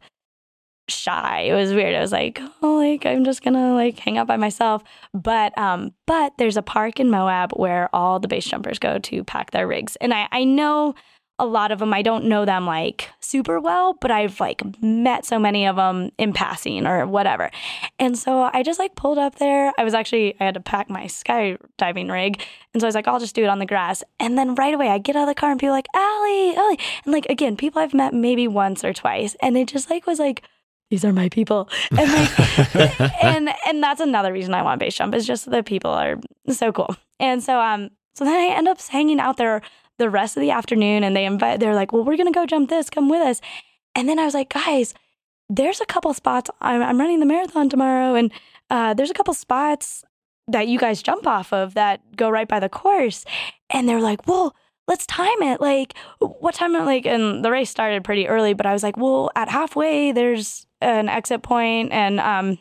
shy. It was weird. I was like, oh, like I'm just gonna like hang out by myself. But um, but there's a park in Moab where all the base jumpers go to pack their rigs, and I I know a lot of them. I don't know them like super well, but I've like met so many of them in passing or whatever. And so I just like pulled up there. I was actually I had to pack my skydiving rig, and so I was like, I'll just do it on the grass. And then right away, I get out of the car and people like, Allie, Allie, and like again, people I've met maybe once or twice, and it just like was like. These are my people, and like, and and that's another reason I want base jump is just the people are so cool. And so um, so then I end up hanging out there the rest of the afternoon, and they invite. They're like, "Well, we're gonna go jump this. Come with us." And then I was like, "Guys, there's a couple spots. I'm, I'm running the marathon tomorrow, and uh, there's a couple spots that you guys jump off of that go right by the course." And they're like, "Well." Let's time it. Like, what time? Like, and the race started pretty early, but I was like, well, at halfway, there's an exit point, and um,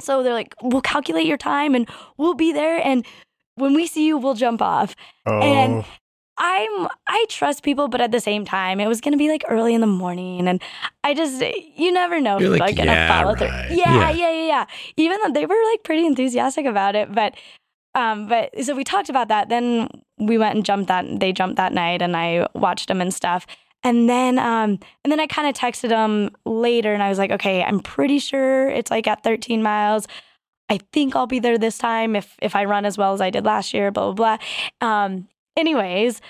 so they're like, we'll calculate your time, and we'll be there, and when we see you, we'll jump off. Oh, And- I'm I trust people, but at the same time, it was gonna be like early in the morning, and I just you never know if You're people like, are gonna "Yeah, follow right." through. Yeah, Yeah. yeah, yeah, yeah. Even though they were like pretty enthusiastic about it, but um, but so we talked about that. Then we went and jumped that. They jumped that night, and I watched them and stuff. And then um, and then I kind of texted them later, and I was like, okay, I'm pretty sure it's like at 13 miles. I think I'll be there this time if if I run as well as I did last year. Blah blah blah. Um, anyways,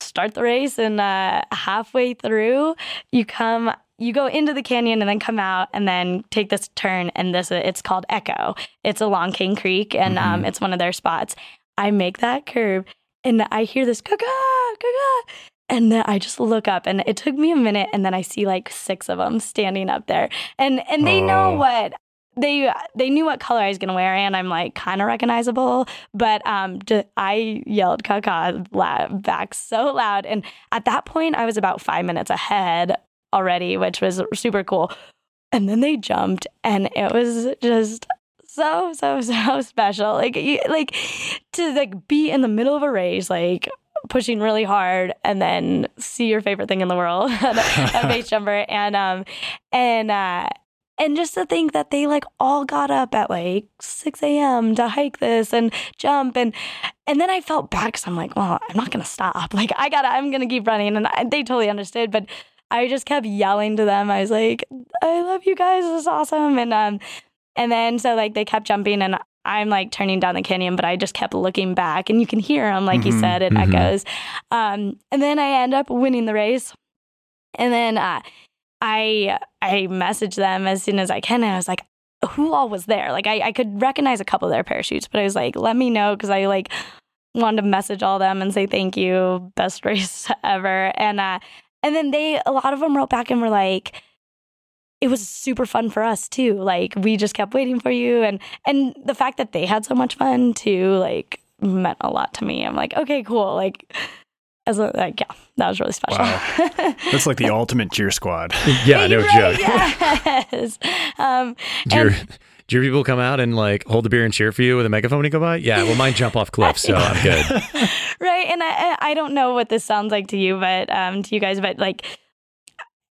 start the race, and uh, halfway through, you come, you go into the canyon, and then come out, and then take this turn, and this it's called Echo. It's along Kane Creek, and um, it's one of their spots. I make that curve, and I hear this gaga gaga. And then I just look up, and it took me a minute, and then I see like six of them standing up there, and and they know Oh. what they they knew what color I was gonna wear, and I'm like kind of recognizable. But um, d- I yelled "caca" loud, back so loud, and at that point I was about five minutes ahead already, which was super cool. And then they jumped, and it was just so so so special. Like you, like to like be in the middle of a race, like pushing really hard, and then see your favorite thing in the world, a base jumper, and um and uh and just to think that they like all got up at like 6 a.m. to hike this and jump and and then I felt bad because I'm like, well, I'm not gonna stop. Like I gotta, I'm gonna keep running, and I, they totally understood. But I just kept yelling to them. I was like, I love you guys. This is awesome. And um, and then so like they kept jumping, and I'm like turning down the canyon, but I just kept looking back, and you can hear them, like you Mhm, said, it mhm. echoes. Um, and then I end up winning the race, and then uh, I I message them as soon as I can, and I was like, who all was there? Like I, I could recognize a couple of their parachutes, but I was like, let me know because I like wanted to message all them and say thank you, best race ever. And uh and then they a lot of them wrote back and were like, it was super fun for us too. Like we just kept waiting for you and and the fact that they had so much fun too, like meant a lot to me. I'm like, okay, cool. Like as a, like yeah, that was really special. Wow. That's like the ultimate cheer squad. yeah, no Right, joke. Yes. Um, Do your, and- do your people come out and like hold the beer and cheer for you with a megaphone when you go by? Yeah, well, mine jump off cliffs, so I'm good. right and I, I don't know what this sounds like to you but um to you guys but like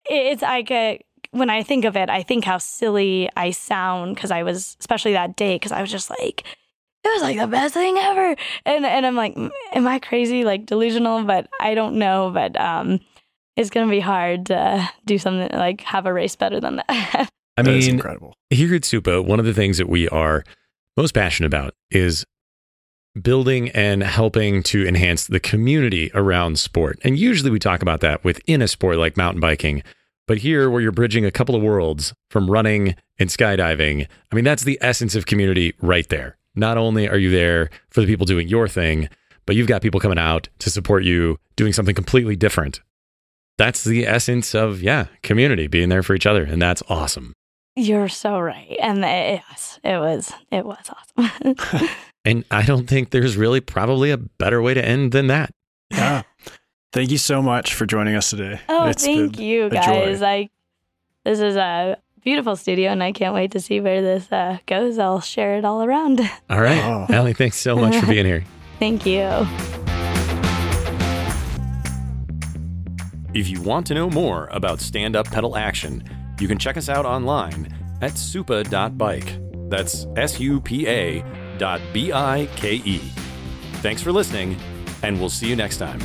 it's like a when i think of it i think how silly i sound because i was especially that day because i was just like it was like the best thing ever and and i'm like am i crazy like delusional but i don't know but um it's gonna be hard to do something like have a race better than that I That is mean, incredible. here at Supa, one of the things that we are most passionate about is building and helping to enhance the community around sport. And usually we talk about that within a sport like mountain biking. But here, where you're bridging a couple of worlds from running and skydiving, I mean, that's the essence of community right there. Not only are you there for the people doing your thing, but you've got people coming out to support you doing something completely different. That's the essence of, yeah, community, being there for each other. And that's awesome. You're so right. And yes, it was it was awesome. and I don't think there's really probably a better way to end than that. Yeah. Thank you so much for joining us today. Oh, it's thank you guys. I this is a beautiful studio and I can't wait to see where this uh, goes. I'll share it all around. All right. Oh. Allie, thanks so much for being here. thank you. If you want to know more about stand up pedal action, you can check us out online at supa.bike. That's S U P A dot B I K E. Thanks for listening, and we'll see you next time.